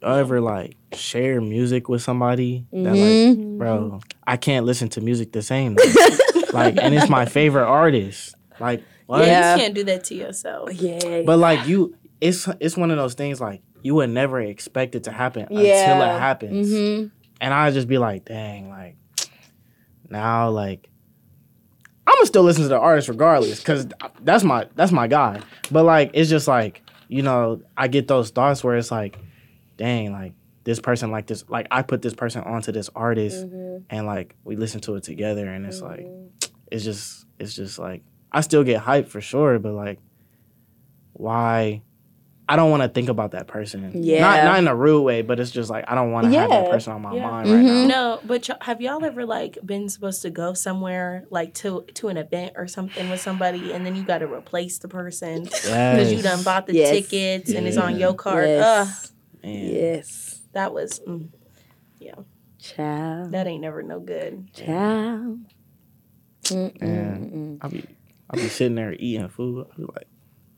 Y'all ever like share music with somebody that like, bro, I can't listen to music the same. [LAUGHS] like, and it's my favorite artist. Like, what? Yeah. You can't do that to yourself. yeah, But like you, it's it's one of those things like you would never expect it to happen until it happens. hmm And I just be like, dang, like now, like I'm gonna still listen to the artist regardless, because that's my that's my guy. But like, it's just like you know, I get those thoughts where it's like, dang, like this person like this, like I put this person onto this artist, Mm-hmm. and like we listen to it together, and it's like, it's just it's just like I still get hyped for sure, but like, why? I don't want to think about that person. Yeah. Not not in a rude way, but it's just like I don't want to have that person on my Yeah. mind right now. Mhm. No, but y- have y'all ever like been supposed to go somewhere like to to an event or something with somebody, and then you got to replace the person because you done bought the Yes. tickets and it's on your card? Yes, Man. yes, that was mm, child, that ain't never no good. child. Mm, Man. I'll be I'll be sitting there eating food. I'll be like,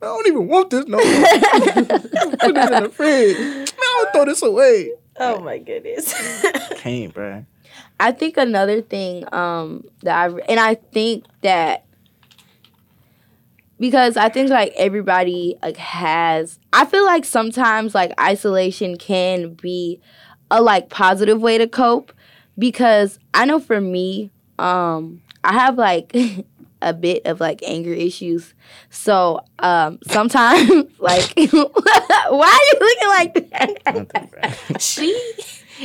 I don't even want this no more. [LAUGHS] Put this in the fridge. Man, I'll throw this away. Oh my goodness. [LAUGHS] Can't, bruh. I think another thing um that I and I think that because I think like everybody like has I feel like sometimes like isolation can be a like positive way to cope because I know for me um I have like [LAUGHS] a bit of like anger issues. So um [LAUGHS] sometimes like [LAUGHS] why are you looking like that? [LAUGHS] She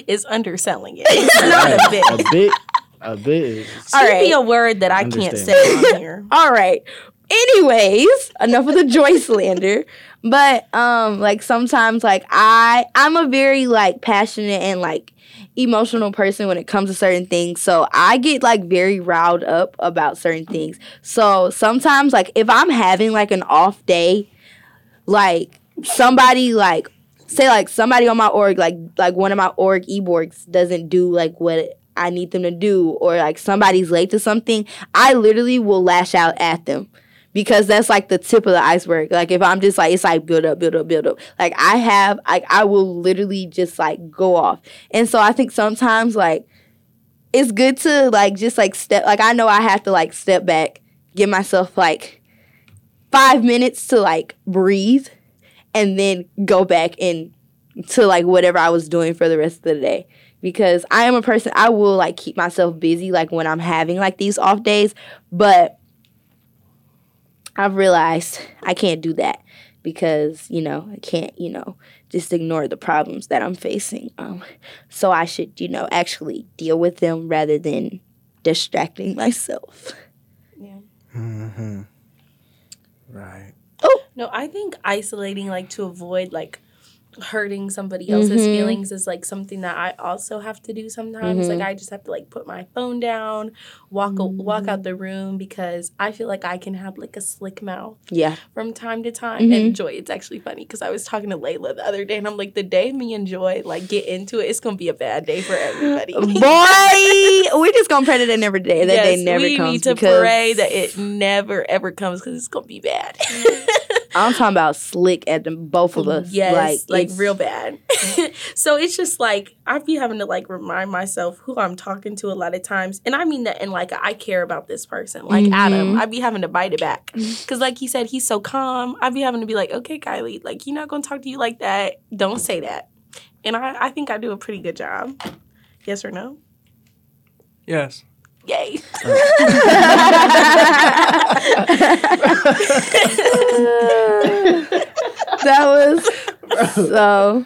is underselling it. It's not a bit. a bit, a bit. Is, All Give right. me a word that I can't say on here. All right. Anyways, enough of the Joi slander. But um like sometimes like I I'm a very like passionate and like emotional person when it comes to certain things. So I get like very riled up about certain things. So sometimes like if I'm having like an off day, like somebody like say like somebody on my org like like one of my org e-boards doesn't do like what I need them to do or like somebody's late to something, I literally will lash out at them. Because that's like the tip of the iceberg. Like if I'm just like it's like build up, build up, build up. Like I have like I will literally just like go off. And so I think sometimes like it's good to like just like step like I know I have to like step back, give myself like five minutes to like breathe and then go back and to like whatever I was doing for the rest of the day. Because I am a person I will like keep myself busy like when I'm having like these off days, but I've realized I can't do that because, you know, I can't, you know, just ignore the problems that I'm facing. Um, so I should, you know, actually deal with them rather than distracting myself. Yeah. Mm-hmm. Right. Oh, no, I think isolating like to avoid like hurting somebody else's Mhm. feelings is like something that I also have to do sometimes. Mhm. Like I just have to like put my phone down, walk a- walk out the room because I feel like I can have like a slick mouth Yeah. from time to time. And Joi, it's actually funny because I was talking to Layla the other day and I'm like, the day me and Joi like get into it, it's gonna be a bad day for everybody. [LAUGHS] Boy, we're just gonna pray that it never day. That day Yes, never we comes. need to because pray that it never ever comes because it's gonna be bad. [LAUGHS] I'm talking about slick at them, both of us. Yes, like, like, real bad. [LAUGHS] so it's just like I'd be having to like remind myself who I'm talking to a lot of times, and I mean that in like I care about this person, like Mhm. Adam. I'd be having to bite it back because, like he said, he's so calm. I'd be having to be like, okay, Kylie, like you're not gonna talk to you like that. Don't say that. And I, I think I do a pretty good job. Yes or no? Yes. Yay. [LAUGHS] that was so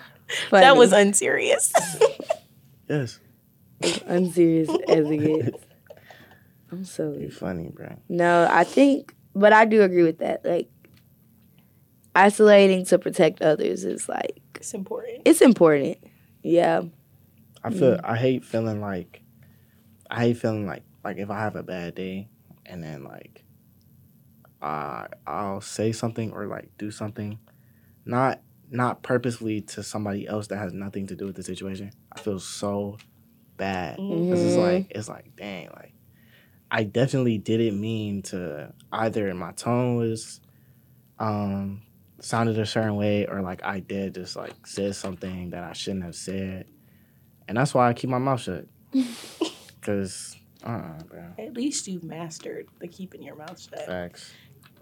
funny. That was unserious. Yes. unserious as it gets. I'm so You're funny, bro. no. I think, but I do agree with that. Like isolating to protect others is like it's important. it's important. Yeah. I feel mm. I hate feeling like I hate feeling like like if I have a bad day and then like uh, I'll say something or like do something not not purposely to somebody else that has nothing to do with the situation. I feel so bad because it's Mhm. like it's like dang like I definitely didn't mean to either in my tone was um sounded a certain way or like I did just like said something that I shouldn't have said. And that's why I keep my mouth shut. [LAUGHS] Cause uh bro. At least you've mastered the keeping your mouth shut. Facts.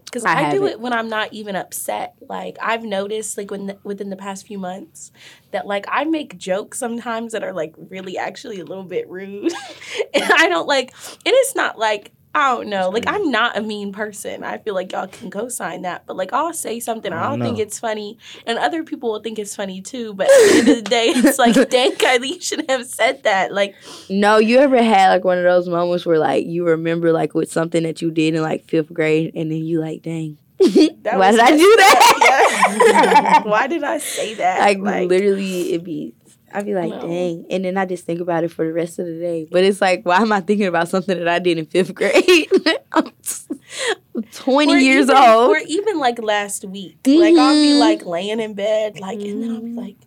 Because I I, do haven't. it when I'm not even upset. Like I've noticed, like when within the past few months, that like I make jokes sometimes that are like really actually a little bit rude, [LAUGHS] and I don't like. And it's not like I don't know. Like I'm not a mean person. I feel like y'all can co-sign that. But like I'll say something, I I don't think it's funny, and other people will think it's funny too. But at the end of the day, it's like, [LAUGHS] dang, Kylie, should have said that. Like No, you ever had like one of those moments where like you remember like with something that you did in like fifth grade, and then you like, dang, [LAUGHS] why did I do up. that? Yeah. [LAUGHS] Why did I say that? like, literally, it'd be. I'd be like, No. dang, and then I just think about it for the rest of the day. But it's like, why am I thinking about something that I did in fifth grade? [LAUGHS] I'm twenty Or years even, old. Or even like last week. Like I'll be Mhm. like laying in bed, like, and then I'll be Mhm. like,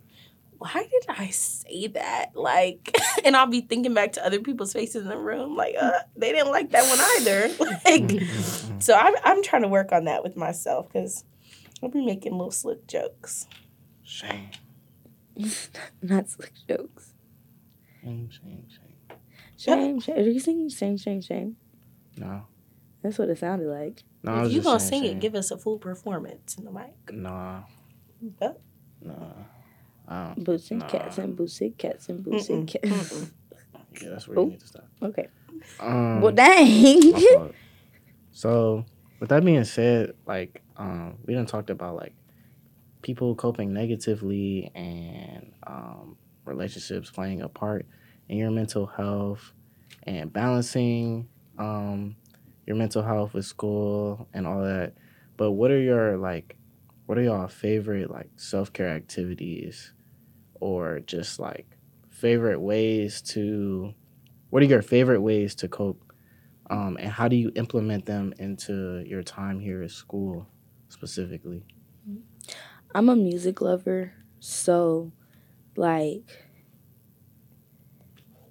why did I say that? Like, [LAUGHS] and I'll be thinking back to other people's faces in the room, like, uh, they didn't like that one either. [LAUGHS] like, so I'm I'm trying to work on that with myself because I'll be making little slick jokes. Shame. [LAUGHS] Not slick jokes. Shame, shame, shame. Shame, shame. Are you singing shame, shame, shame? No. That's what it sounded like. No, if you just gonna sing shame. it, give us a full performance in the mic. Nah. But, Nah. I don't. Boots and Nah. cats and boots and cats and boots and cats. mm-mm. [LAUGHS] Yeah, that's where you Oh. need to stop. Okay. Um, Well, dang. [LAUGHS] So, with that being said, like, um, we done talked about like people coping negatively and um, relationships playing a part in your mental health and balancing um, your mental health with school and all that. But what are your like, what are y'all favorite like self care activities, or just like favorite ways to? What are your favorite ways to cope um, and how do you implement them into your time here at school specifically? I'm a music lover, so like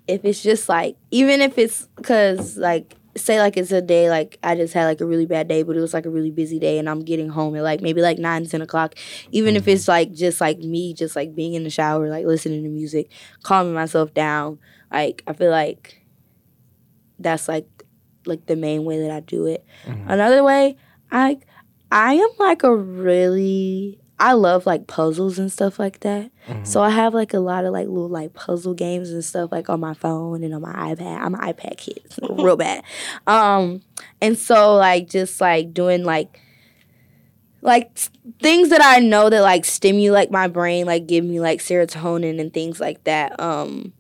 if it's just like even if it's cuz like say like it's a day like I just had like a really bad day, but it was like a really busy day and I'm getting home at like maybe like nine, ten o'clock. Even if it's like just like me just like being in the shower, like listening to music, calming myself down. Like I feel like that's like like the main way that I do it. Mhm. Another way, I I am like a really I love like puzzles and stuff like that. Mm-hmm. So I have like a lot of like little like puzzle games and stuff like on my phone and on my iPad. I'm an iPad kid, [LAUGHS] real bad. Um, and so like just like doing like like things that I know that like stimulate my brain, like give me like serotonin and things like that. Um,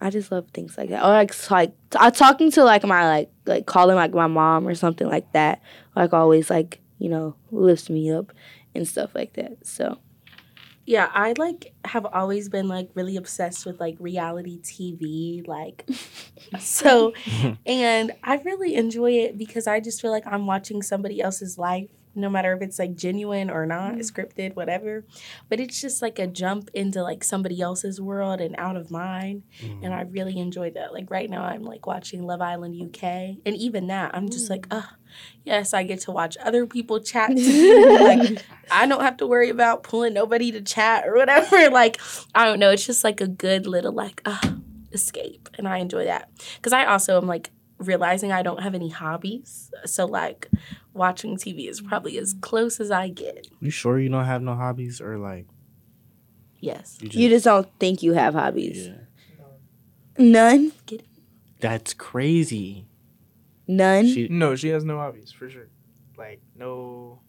I just love things like that. Or like like uh, talking to like my like like calling like my mom or something like that. Like always like you know lifts me up and stuff like that. So Yeah, I like have always been like really obsessed with like reality TV, like [LAUGHS] so and I really enjoy it because I just feel like I'm watching somebody else's life, no matter if it's like genuine or not, scripted, whatever. But it's just like a jump into like somebody else's world and out of mine. And I really enjoy that. Like right now I'm like watching Love Island UK. And even that, I'm just like, oh yes, I get to watch other people chat [LAUGHS] like I don't have to worry about pulling nobody to chat or whatever. [LAUGHS] Like, I don't know. It's just like a good little like uh, escape, and I enjoy that because I also am like realizing I don't have any hobbies. So like, watching TV is probably as mm. close as I get. You sure you don't have no hobbies or like Yes. you just, you just don't think you have hobbies. yeah. None, That's crazy. none. She No, she has no hobbies for sure. Like no.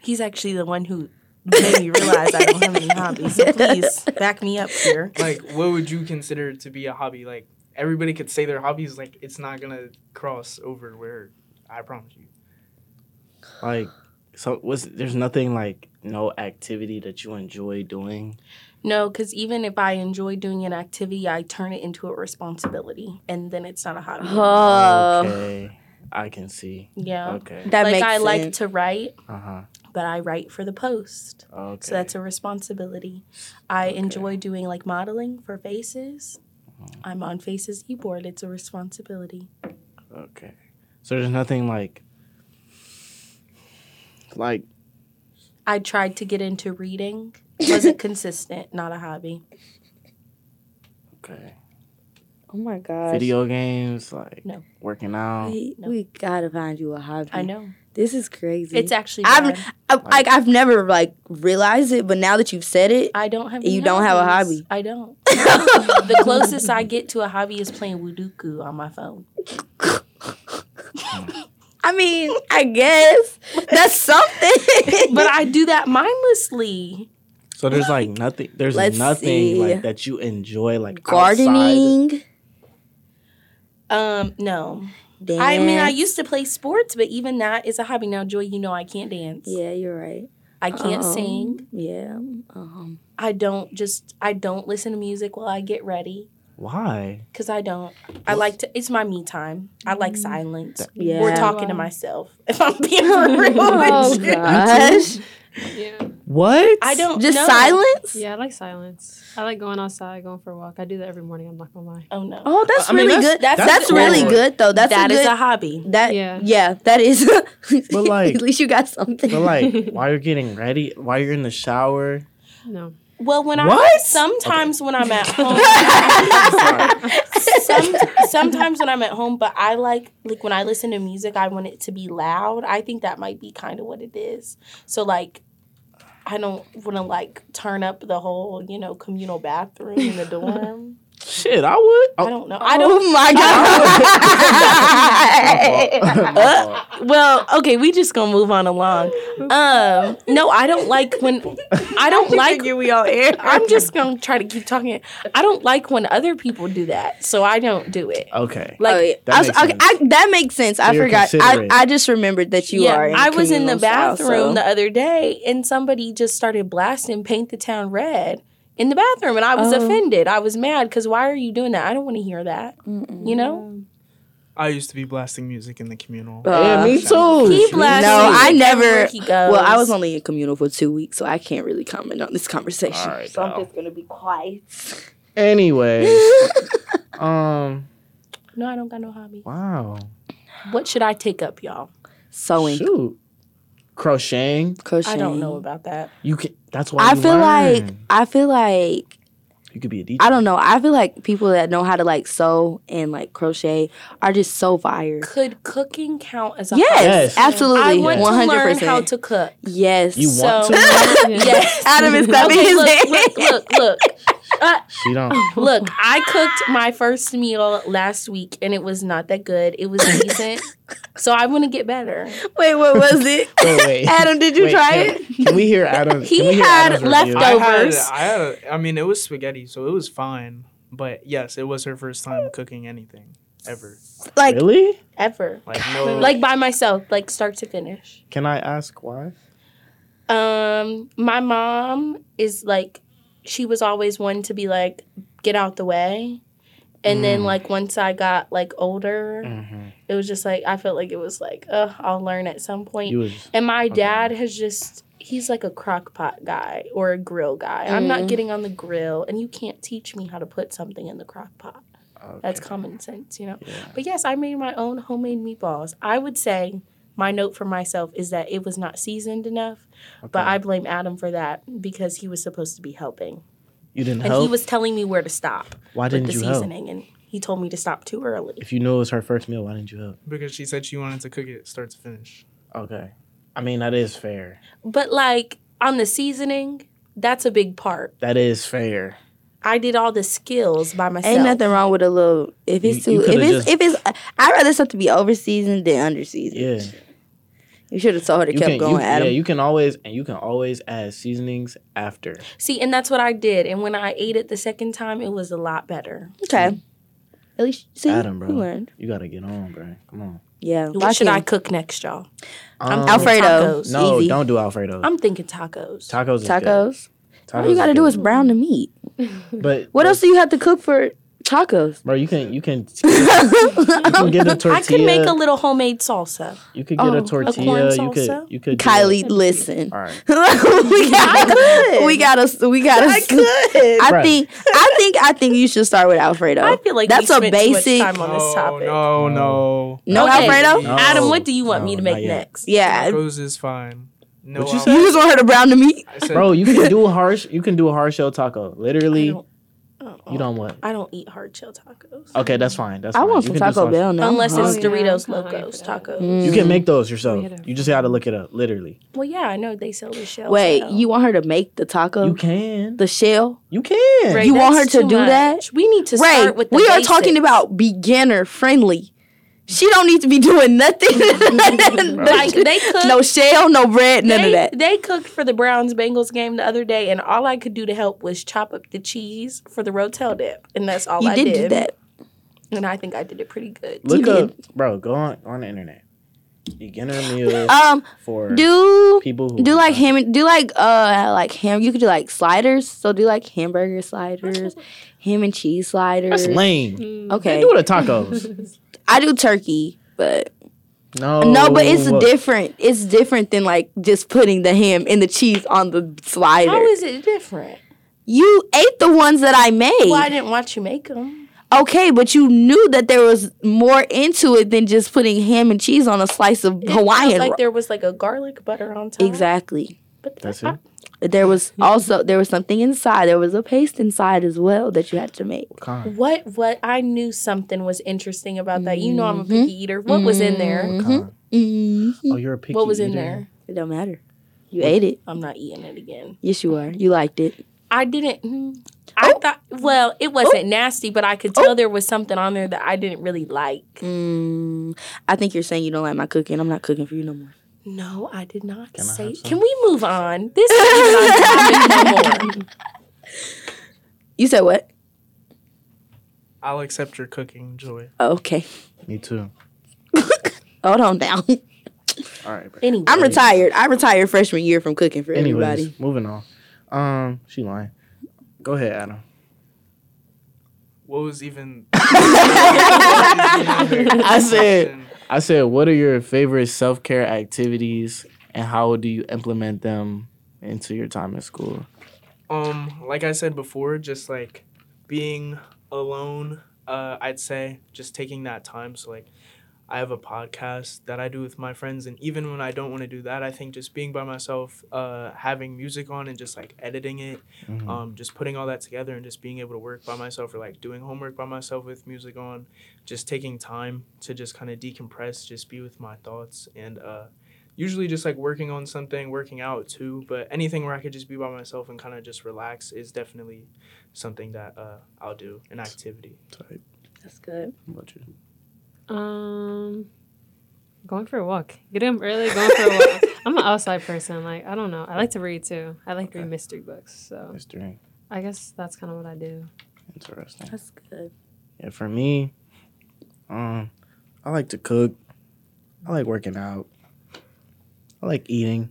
He's actually the one who made me realize I don't have any hobbies. So please [LAUGHS] back me up here. Like what would you consider to be a hobby? Like everybody could say their hobbies. Like it's not gonna cross over where I promise you. Like so was there's nothing like no activity that you enjoy doing. No, because even if I enjoy doing an activity, I turn it into a responsibility, and then it's not a hobby. Oh, okay. I can see. Yeah. Okay. that like makes I sense. like to write, Uh-huh. but I write for the post. Okay. So that's a responsibility. I Okay. enjoy doing like modeling for faces. Uh-huh. I'm on Faces e-board. It's a responsibility. Okay. So there's nothing like like I tried to get into reading. Wasn't [LAUGHS] consistent, not a hobby. okay. oh my gosh. Video games, like No. working out. We, No. we gotta find you a hobby. I know. This is crazy. It's actually I've. I, like I've never like realized it, but now that you've said it, I don't have You any don't have a hobby. I don't. [LAUGHS] the closest I get to a hobby is playing Sudoku on my phone. [LAUGHS] I mean, I guess that's something. [LAUGHS] But I do that mindlessly. So there's like nothing there's Let's nothing see. like that you enjoy like outside- gardening. Um, no. Dance. I mean, I used to play sports, but even that is a hobby. Now, Joi, you know I can't dance. Yeah, you're right. I can't Um, sing. Yeah. Um, I don't just I don't listen to music while I get ready Why? because I don't. I like to. It's my me time. I like mm. silence yeah. or talking to myself. [LAUGHS] If I'm being [LAUGHS] oh, real Oh with you. gosh. Yeah. What? I don't Just know. silence. Yeah, I like silence. I like going outside, going for a walk. I do that every morning. I'm not gonna lie. Oh no, Oh, that's I mean, really that's- good. That's, that's that's cool. really good though. That's that a is good. a hobby. that Yeah. yeah. that is. [LAUGHS] But, like- at least you got something. But like while you're getting ready, while you're in the shower. No. Well, when I What? sometimes when I'm at home, [LAUGHS] some, sometimes when I'm at home, but I like like when I listen to music, I want it to be loud. I think that might be kind of what it is. So like, I don't want to like turn up the whole you know communal bathroom in the dorm. Shit, I would. I don't know. I don't. Oh my god. [LAUGHS] [LAUGHS] Well, okay, we just gonna move on along. Um, no, I don't like when I [LAUGHS] don't like. we all air. I'm just gonna try to keep talking. I don't like when other people do that, so I don't do it. Okay. Like, oh, yeah. That I was, makes okay, sense. I, that makes sense. I you're forgot. I. I just remembered that you yeah, are. In I was in the communal style, bathroom so- the other day, and somebody just started blasting "Paint the Town Red" in the bathroom, and I was Oh. offended. I was mad because why are you doing that? I don't want to hear that. You know, I used to be blasting music in the communal. yeah, Uh, me too. he Shit. blasts. No, I never- everywhere He. Well, I was only in communal for two weeks, so I can't really comment on this conversation. All right, so I'm just gonna be quiet. Anyway, [LAUGHS] um, No, I don't got no hobby. wow. What should I take up, y'all? Sewing, Shoot, crocheting. crocheting. I don't know about that. You can. That's why I you feel like. I feel like You could be a DJ. I don't know. I feel like people that know how to like sew and like crochet are just so fire. Could cooking count as a Yes, hobby? Yes. absolutely. I want One to hundred learn how to cook. Yes. You want So- to? [LAUGHS] Yes. Adam is clapping Okay, his look, hands. look, look, look. Uh, She don't. [LAUGHS] look, I cooked my first meal last week and it was not that good. It was decent. [LAUGHS] so I want to get better. Wait, what was it? [LAUGHS] Wait, wait. Adam, did you Wait, try can, it? Can we hear Adam? He can we hear had Adam's leftovers. I had, I had, a, I mean, it was spaghetti, so it was fine. But yes, it was her first time cooking anything ever. Like, Really? Ever. Like no, Like by myself, like start to finish. Can I ask why? Um, my mom is like, she was always one to be like, get out the way. And then Mm. like once I got like older, Mm-hmm. it was just like I felt like it was like, uh, I'll learn at some point. Was and my okay. dad has just he's like a crock pot guy or a grill guy. I'm not Mm. getting on the grill and you can't teach me how to put something in the crock pot. That's common sense, you know. Yeah. But yes, I made my own homemade meatballs. I would say my note for myself is that it was not seasoned enough, but I blame Adam for that because he was supposed to be helping. You didn't And help. he was telling me where to stop why didn't the you help? seasoning and he told me to stop too early. If you knew it was her first meal, why didn't you help? because she said she wanted to cook it start to finish. Okay. I mean that is fair. But like on the seasoning, that's a big part. That is fair. I did all the skills by myself. ain't nothing wrong with a little. If it's You- you too, if it's, just- if it's, I'd rather something be over seasoned than under seasoned. Yeah. You should have told her to You kept can, going, you, Adam. yeah, you can always and you can always add seasonings after. See, and that's what I did. And when I ate it the second time, it was a lot better. okay. At least see, Adam, bro. you learned. You gotta get on, bro. Come on. Yeah. What should I cook next, y'all? Um, I'm Alfredo. Tacos. No, Easy. don't do Alfredo. I'm thinking tacos. tacos. Is in. Good. tacos. Tacos All you gotta do good. is brown the meat. But What but, else do you have to cook for tacos? bro? You can you can [LAUGHS] you can get a tortilla. I could make a little homemade salsa. You could get Oh, a a corn tortilla. you could salsa? you could do- Kylie, listen. All right. [LAUGHS] we got, we gotta, we gotta. I could. I think, I think, I think you should start with Alfredo. I feel like that's we a spent too much basic. time on this topic. no, no. No Okay. Alfredo. No. Adam, what do you want me to make next? Yeah, Tacos is fine. No, What you you just want her to brown the meat. Said, Bro, you can do a harsh. You can do a hard shell taco. I Literally, don't. You don't what? I don't eat hard shell tacos. Okay, that's fine. That's I fine. want You some can do Taco sauce. Bell now. Unless it's Oh, yeah. Doritos I'm hungry Locos for that. tacos. Mm. You can make those yourself. We had You just gotta look it up. Literally, Well, yeah, I know they sell the shells. Wait, now. you want her to make the taco? you can. The shell? You can. Ray, You want that's her to too do that? much. We need to Ray, start with the we are talking basics. about beginner friendly. She don't need to be doing nothing. [LAUGHS] like they cooked. no shell, no bread, none they, of that. They cooked for the Browns Bengals game the other day, and all I could do to help was chop up the cheese for the Rotel dip, and that's all You I did, did. do that. and I think I did it pretty good. Look You up, bro. Go on on the internet. Beginner meals Um, for do people who do like ham do like uh like ham. You could do like sliders. So do like hamburger sliders, ham and cheese sliders. That's lame. Mm. Okay, They do it at tacos. [LAUGHS] I do turkey, but No, no, but it's different. It's different than like just putting the ham and the cheese on the slider. How is it different? you ate the ones that I made. Well, I didn't watch you make them. Okay, but you knew that there was more into it than just putting ham and cheese on a slice of It Hawaiian. felt like ro- there was like a garlic butter on top. exactly. But That's I- it. There was [LAUGHS] also there was something inside. There was a paste inside as well that you had to make. Kind. What what I knew something was interesting about that. You know I'm a Mm-hmm. picky eater. What was in there? Kind. Mm, Oh, you're a picky eater. What was in eater? there? it don't matter. You ate it. I'm not eating it again. Yes, you are. You liked it. I didn't. mm, I Oh. thought. Well, it wasn't nasty, but I could tell there was something on there that I didn't really like. Mm, I think you're saying you don't like my cooking. I'm not cooking for you no more. No, I did not Can I say. have some? Can we move on? This is even on topic no more. You said what? I'll accept your cooking, Joi. Okay. Me too. [LAUGHS] Hold on down. All right. bro. Anyway, I'm retired. I retired freshman year from cooking for Anyways, everybody. moving on. Um, she lying. Go ahead, Adam. What was even? [LAUGHS] I said- [LAUGHS] I said, what are your favorite self care activities, and how do you implement them into your time at school? Um, like I said before, just like being alone. Uh, I'd say just taking that time. So like, I have a podcast that I do with my friends, and even when I don't want to do that, I think just being by myself, uh, having music on, and just like editing it, Mhm. um, just putting all that together, and just being able to work by myself, or like doing homework by myself with music on, just taking time to just kind of decompress, just be with my thoughts, and uh, usually just like working on something, working out too. But anything where I could just be by myself and kind of just relax is definitely something that uh, I'll do, an activity. Type. That's good. What about you? Um, going for a walk. Get up early, going for a walk. [LAUGHS] I'm an outside person. Like I don't know. I like to read too. I like to read mystery books. So Mystery. I guess that's kind of what I do. Interesting. That's good. Yeah, for me, um, I like to cook. I like working out. I like eating.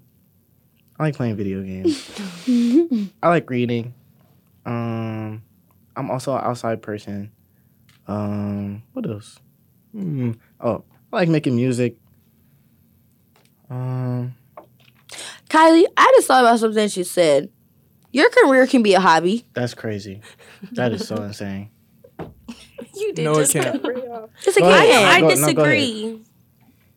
I like playing video games. [LAUGHS] I like reading. Um, I'm also an outside person. Um, what else? Hmm. Oh, I like making music. Um, Kylie, I just thought about something she said. Your career can be a hobby. that's crazy. That is so [LAUGHS] insane. You did No, it just can't. cut me off. Yes, it Go ahead. can. I Go- no, go ahead. disagree.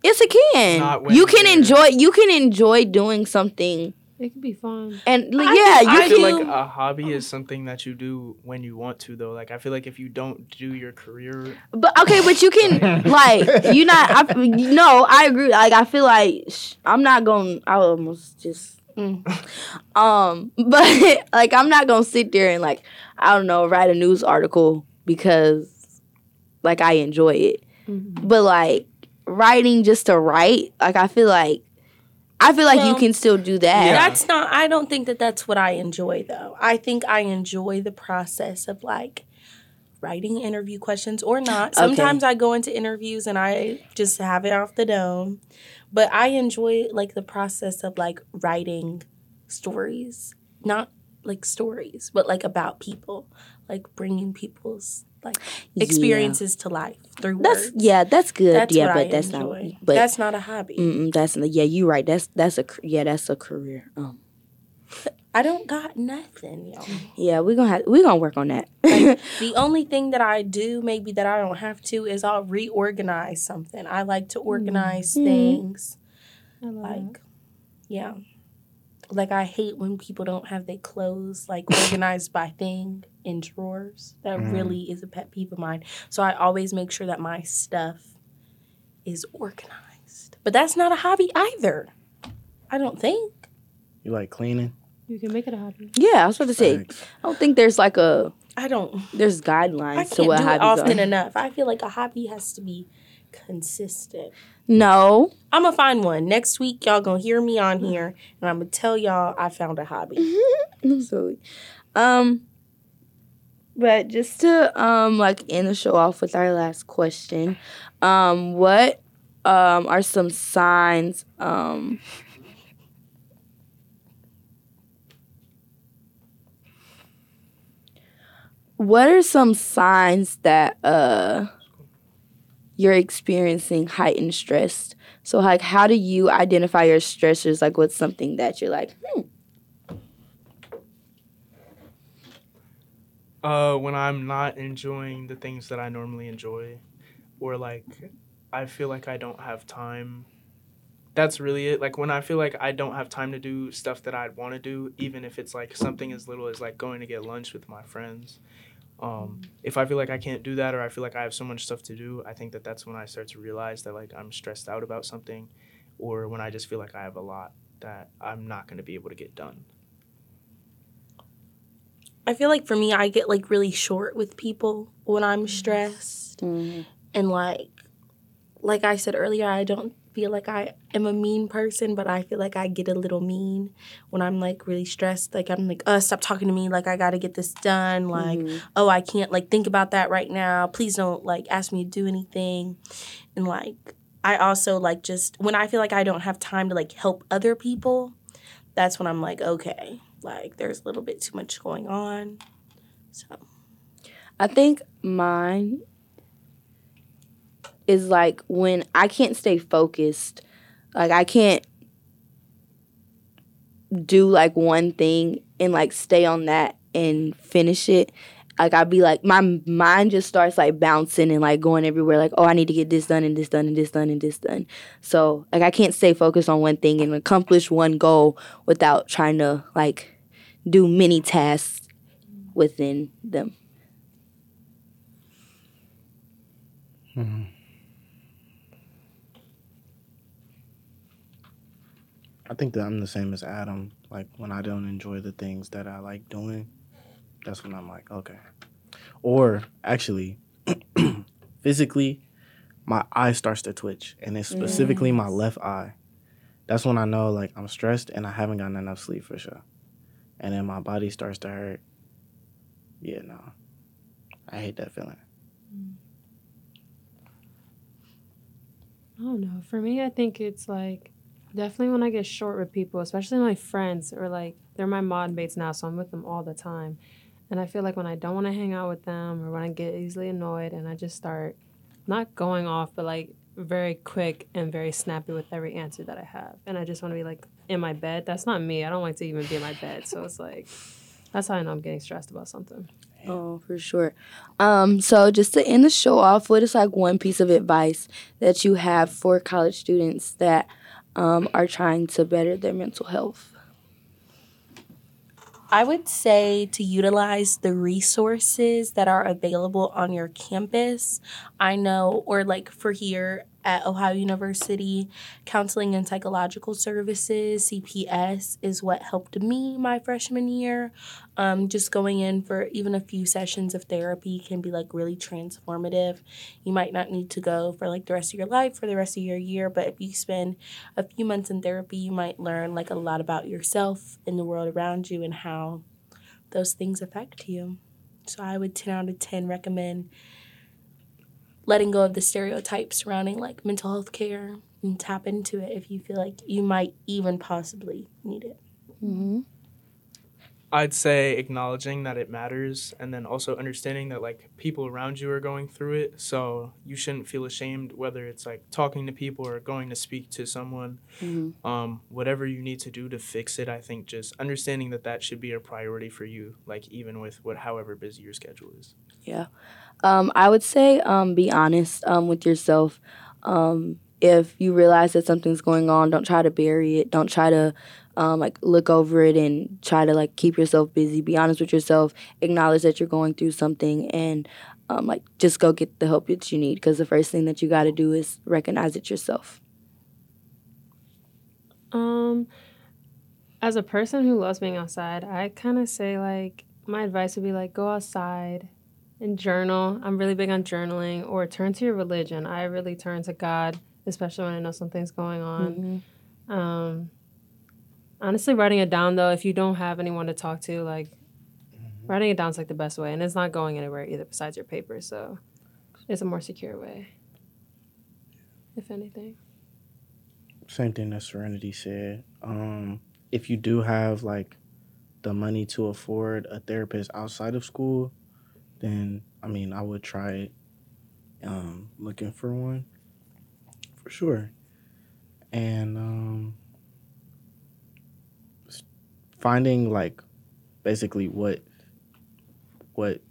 yes, it can. Not when You can you're- enjoy. You can enjoy doing something, It could be fun. and like, I yeah, think- you I I feel can. like a hobby is something that you do when you want to, though. Like I feel like if you don't do your career, But okay, but you can [LAUGHS] like you not. I, no, I agree. Like I feel like sh- I'm not going. To. I almost just. mm. Um, [LAUGHS] but like I'm not gonna sit there and like I don't know write a news article because like I enjoy it. Mhm. But like writing just to write, like I feel like I feel like you can still do that. Yeah. That's not. I don't think that that's what I enjoy though. I think I enjoy the process of like writing interview questions or not. Okay. Sometimes I go into interviews and I just have it off the dome, but I enjoy like the process of like writing stories, not like stories, but like about people, like bringing people's like Yeah. experiences to life through That's words. yeah, that's good. That's yeah, but I that's enjoy. not. But that's not a hobby. that's yeah, you're right. That's that's a yeah, that's a career. Um, [LAUGHS] I don't got nothing, y'all. yeah, we're gonna have we gonna work on that. [LAUGHS] The only thing that I do, maybe that I don't have to, is I'll reorganize something. I like to organize Mhm. things. Like, yeah. Like, I hate when people don't have their clothes, like, [LAUGHS] organized by thing in drawers. That Mhm. really is a pet peeve of mine. So I always make sure that my stuff is organized. But that's not a hobby either. I don't think. You like cleaning? You can make it a hobby. yeah, I was about to say. Facts. I don't think there's like a I don't. there's I guidelines to can't what do it hobbies often are. enough. I feel like a hobby has to be consistent. No, I'm gonna find one next week. Y'all gonna hear me on here, and I'm gonna tell y'all I found a hobby. [LAUGHS] so, um, but just to um like end the show off with our last question, um, what um are some signs um what are some signs that uh you're experiencing heightened stress so like how do you identify your stressors like what's something that you're like hmm, uh, when I'm not enjoying the things that I normally enjoy, or like I feel like I don't have time. That's really it. Like when I feel like I don't have time to do stuff that I'd want to do, even if it's like something as little as like going to get lunch with my friends. Um, if I feel like I can't do that, or I feel like I have so much stuff to do, I think that that's when I start to realize that like I'm stressed out about something, or when I just feel like I have a lot that I'm not going to be able to get done. I feel like for me, I get like really short with people when I'm stressed, mhm. and like, like I said earlier, I don't feel like I am a mean person, but I feel like I get a little mean when I'm like really stressed. Like I'm like, uh, stop talking to me. Like I got to get this done. Like. Mhm. oh, I can't like think about that right now. Please don't like ask me to do anything. And like I also like just when I feel like I don't have time to like help other people, that's when I'm like, okay, like there's a little bit too much going on. So I think mine is like when I can't stay focused. Like I can't do like one thing and like stay on that and finish it. like I'd be like my mind just starts like bouncing and like going everywhere like oh I need to get this done and this done and this done and this done. So like I can't stay focused on one thing and accomplish one goal without trying to like do many tasks within them. Mm-hmm. I think that I'm the same as Adam. Like when I don't enjoy the things that I like doing, that's when I'm like, okay. Or actually, [CLEARS THROAT] physically, my eye starts to twitch, and it's specifically my left eye. That's when I know like I'm stressed and I haven't gotten enough sleep for sure. And then my body starts to hurt. Yeah, no. I hate that feeling. Mm. I don't know. For me, I think it's like definitely when I get short with people, especially my friends or like they're my mod mates now, so I'm with them all the time. And I feel like when I don't want to hang out with them or when I get easily annoyed and I just start not going off, but like very quick and very snappy with every answer that I have. And I just want to be like in my bed. That's not me. I don't like to even be in my bed. So it's like, that's how I know I'm getting stressed about something. Oh, for sure. Um, so just to end the show off, what is like one piece of advice that you have for college students that um, are trying to better their mental health? I would say to utilize the resources that are available on your campus. I know, or like for here at Ohio University, counseling and psychological services, CPS, is what helped me my freshman year. Um, just going in for even a few sessions of therapy can be like really transformative. You might not need to go for like the rest of your life, for the rest of your year, but if you spend a few months in therapy, you might learn like a lot about yourself and the world around you and how those things affect you. So I would 10 out of 10 recommend letting go of the stereotypes surrounding like mental health care and tap into it if you feel like you might even possibly need it. Mm-hmm. I'd say acknowledging that it matters and then also understanding that like people around you are going through it. So you shouldn't feel ashamed whether it's like talking to people or going to speak to someone. Mm-hmm. Um, whatever you need to do to fix it, I think just understanding that that should be a priority for you, like even with what however busy your schedule is. Yeah. Um, I would say um, be honest um, with yourself. Um, if you realize that something's going on, don't try to bury it. Don't try to um, like look over it and try to like keep yourself busy. Be honest with yourself. Acknowledge that you're going through something and um, like just go get the help that you need. Because the first thing that you got to do is recognize it yourself. Um, as a person who loves being outside, I kind of say like my advice would be like go outside and journal. I'm really big on journaling or turn to your religion. I really turn to God, especially when I know something's going on. Mm-hmm. Um, honestly, writing it down though, if you don't have anyone to talk to, like writing it down is like the best way, and it's not going anywhere either besides your paper. So it's a more secure way, if anything. Same thing that Serenity said. Um, if you do have like the money to afford a therapist outside of school, then I mean I would try it. Um, looking for one for sure, and um, finding like basically what what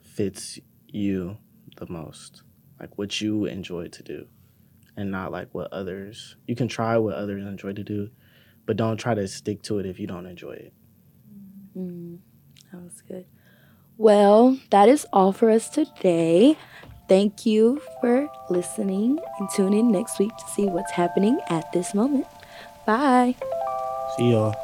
fits you the most, like what you enjoy to do, and not like what others. You can try what others enjoy to do, but don't try to stick to it if you don't enjoy it. Mm, that was good. Well, that is all for us today. Thank you for listening and tune in next week to see what's happening at this moment. Bye. See y'all.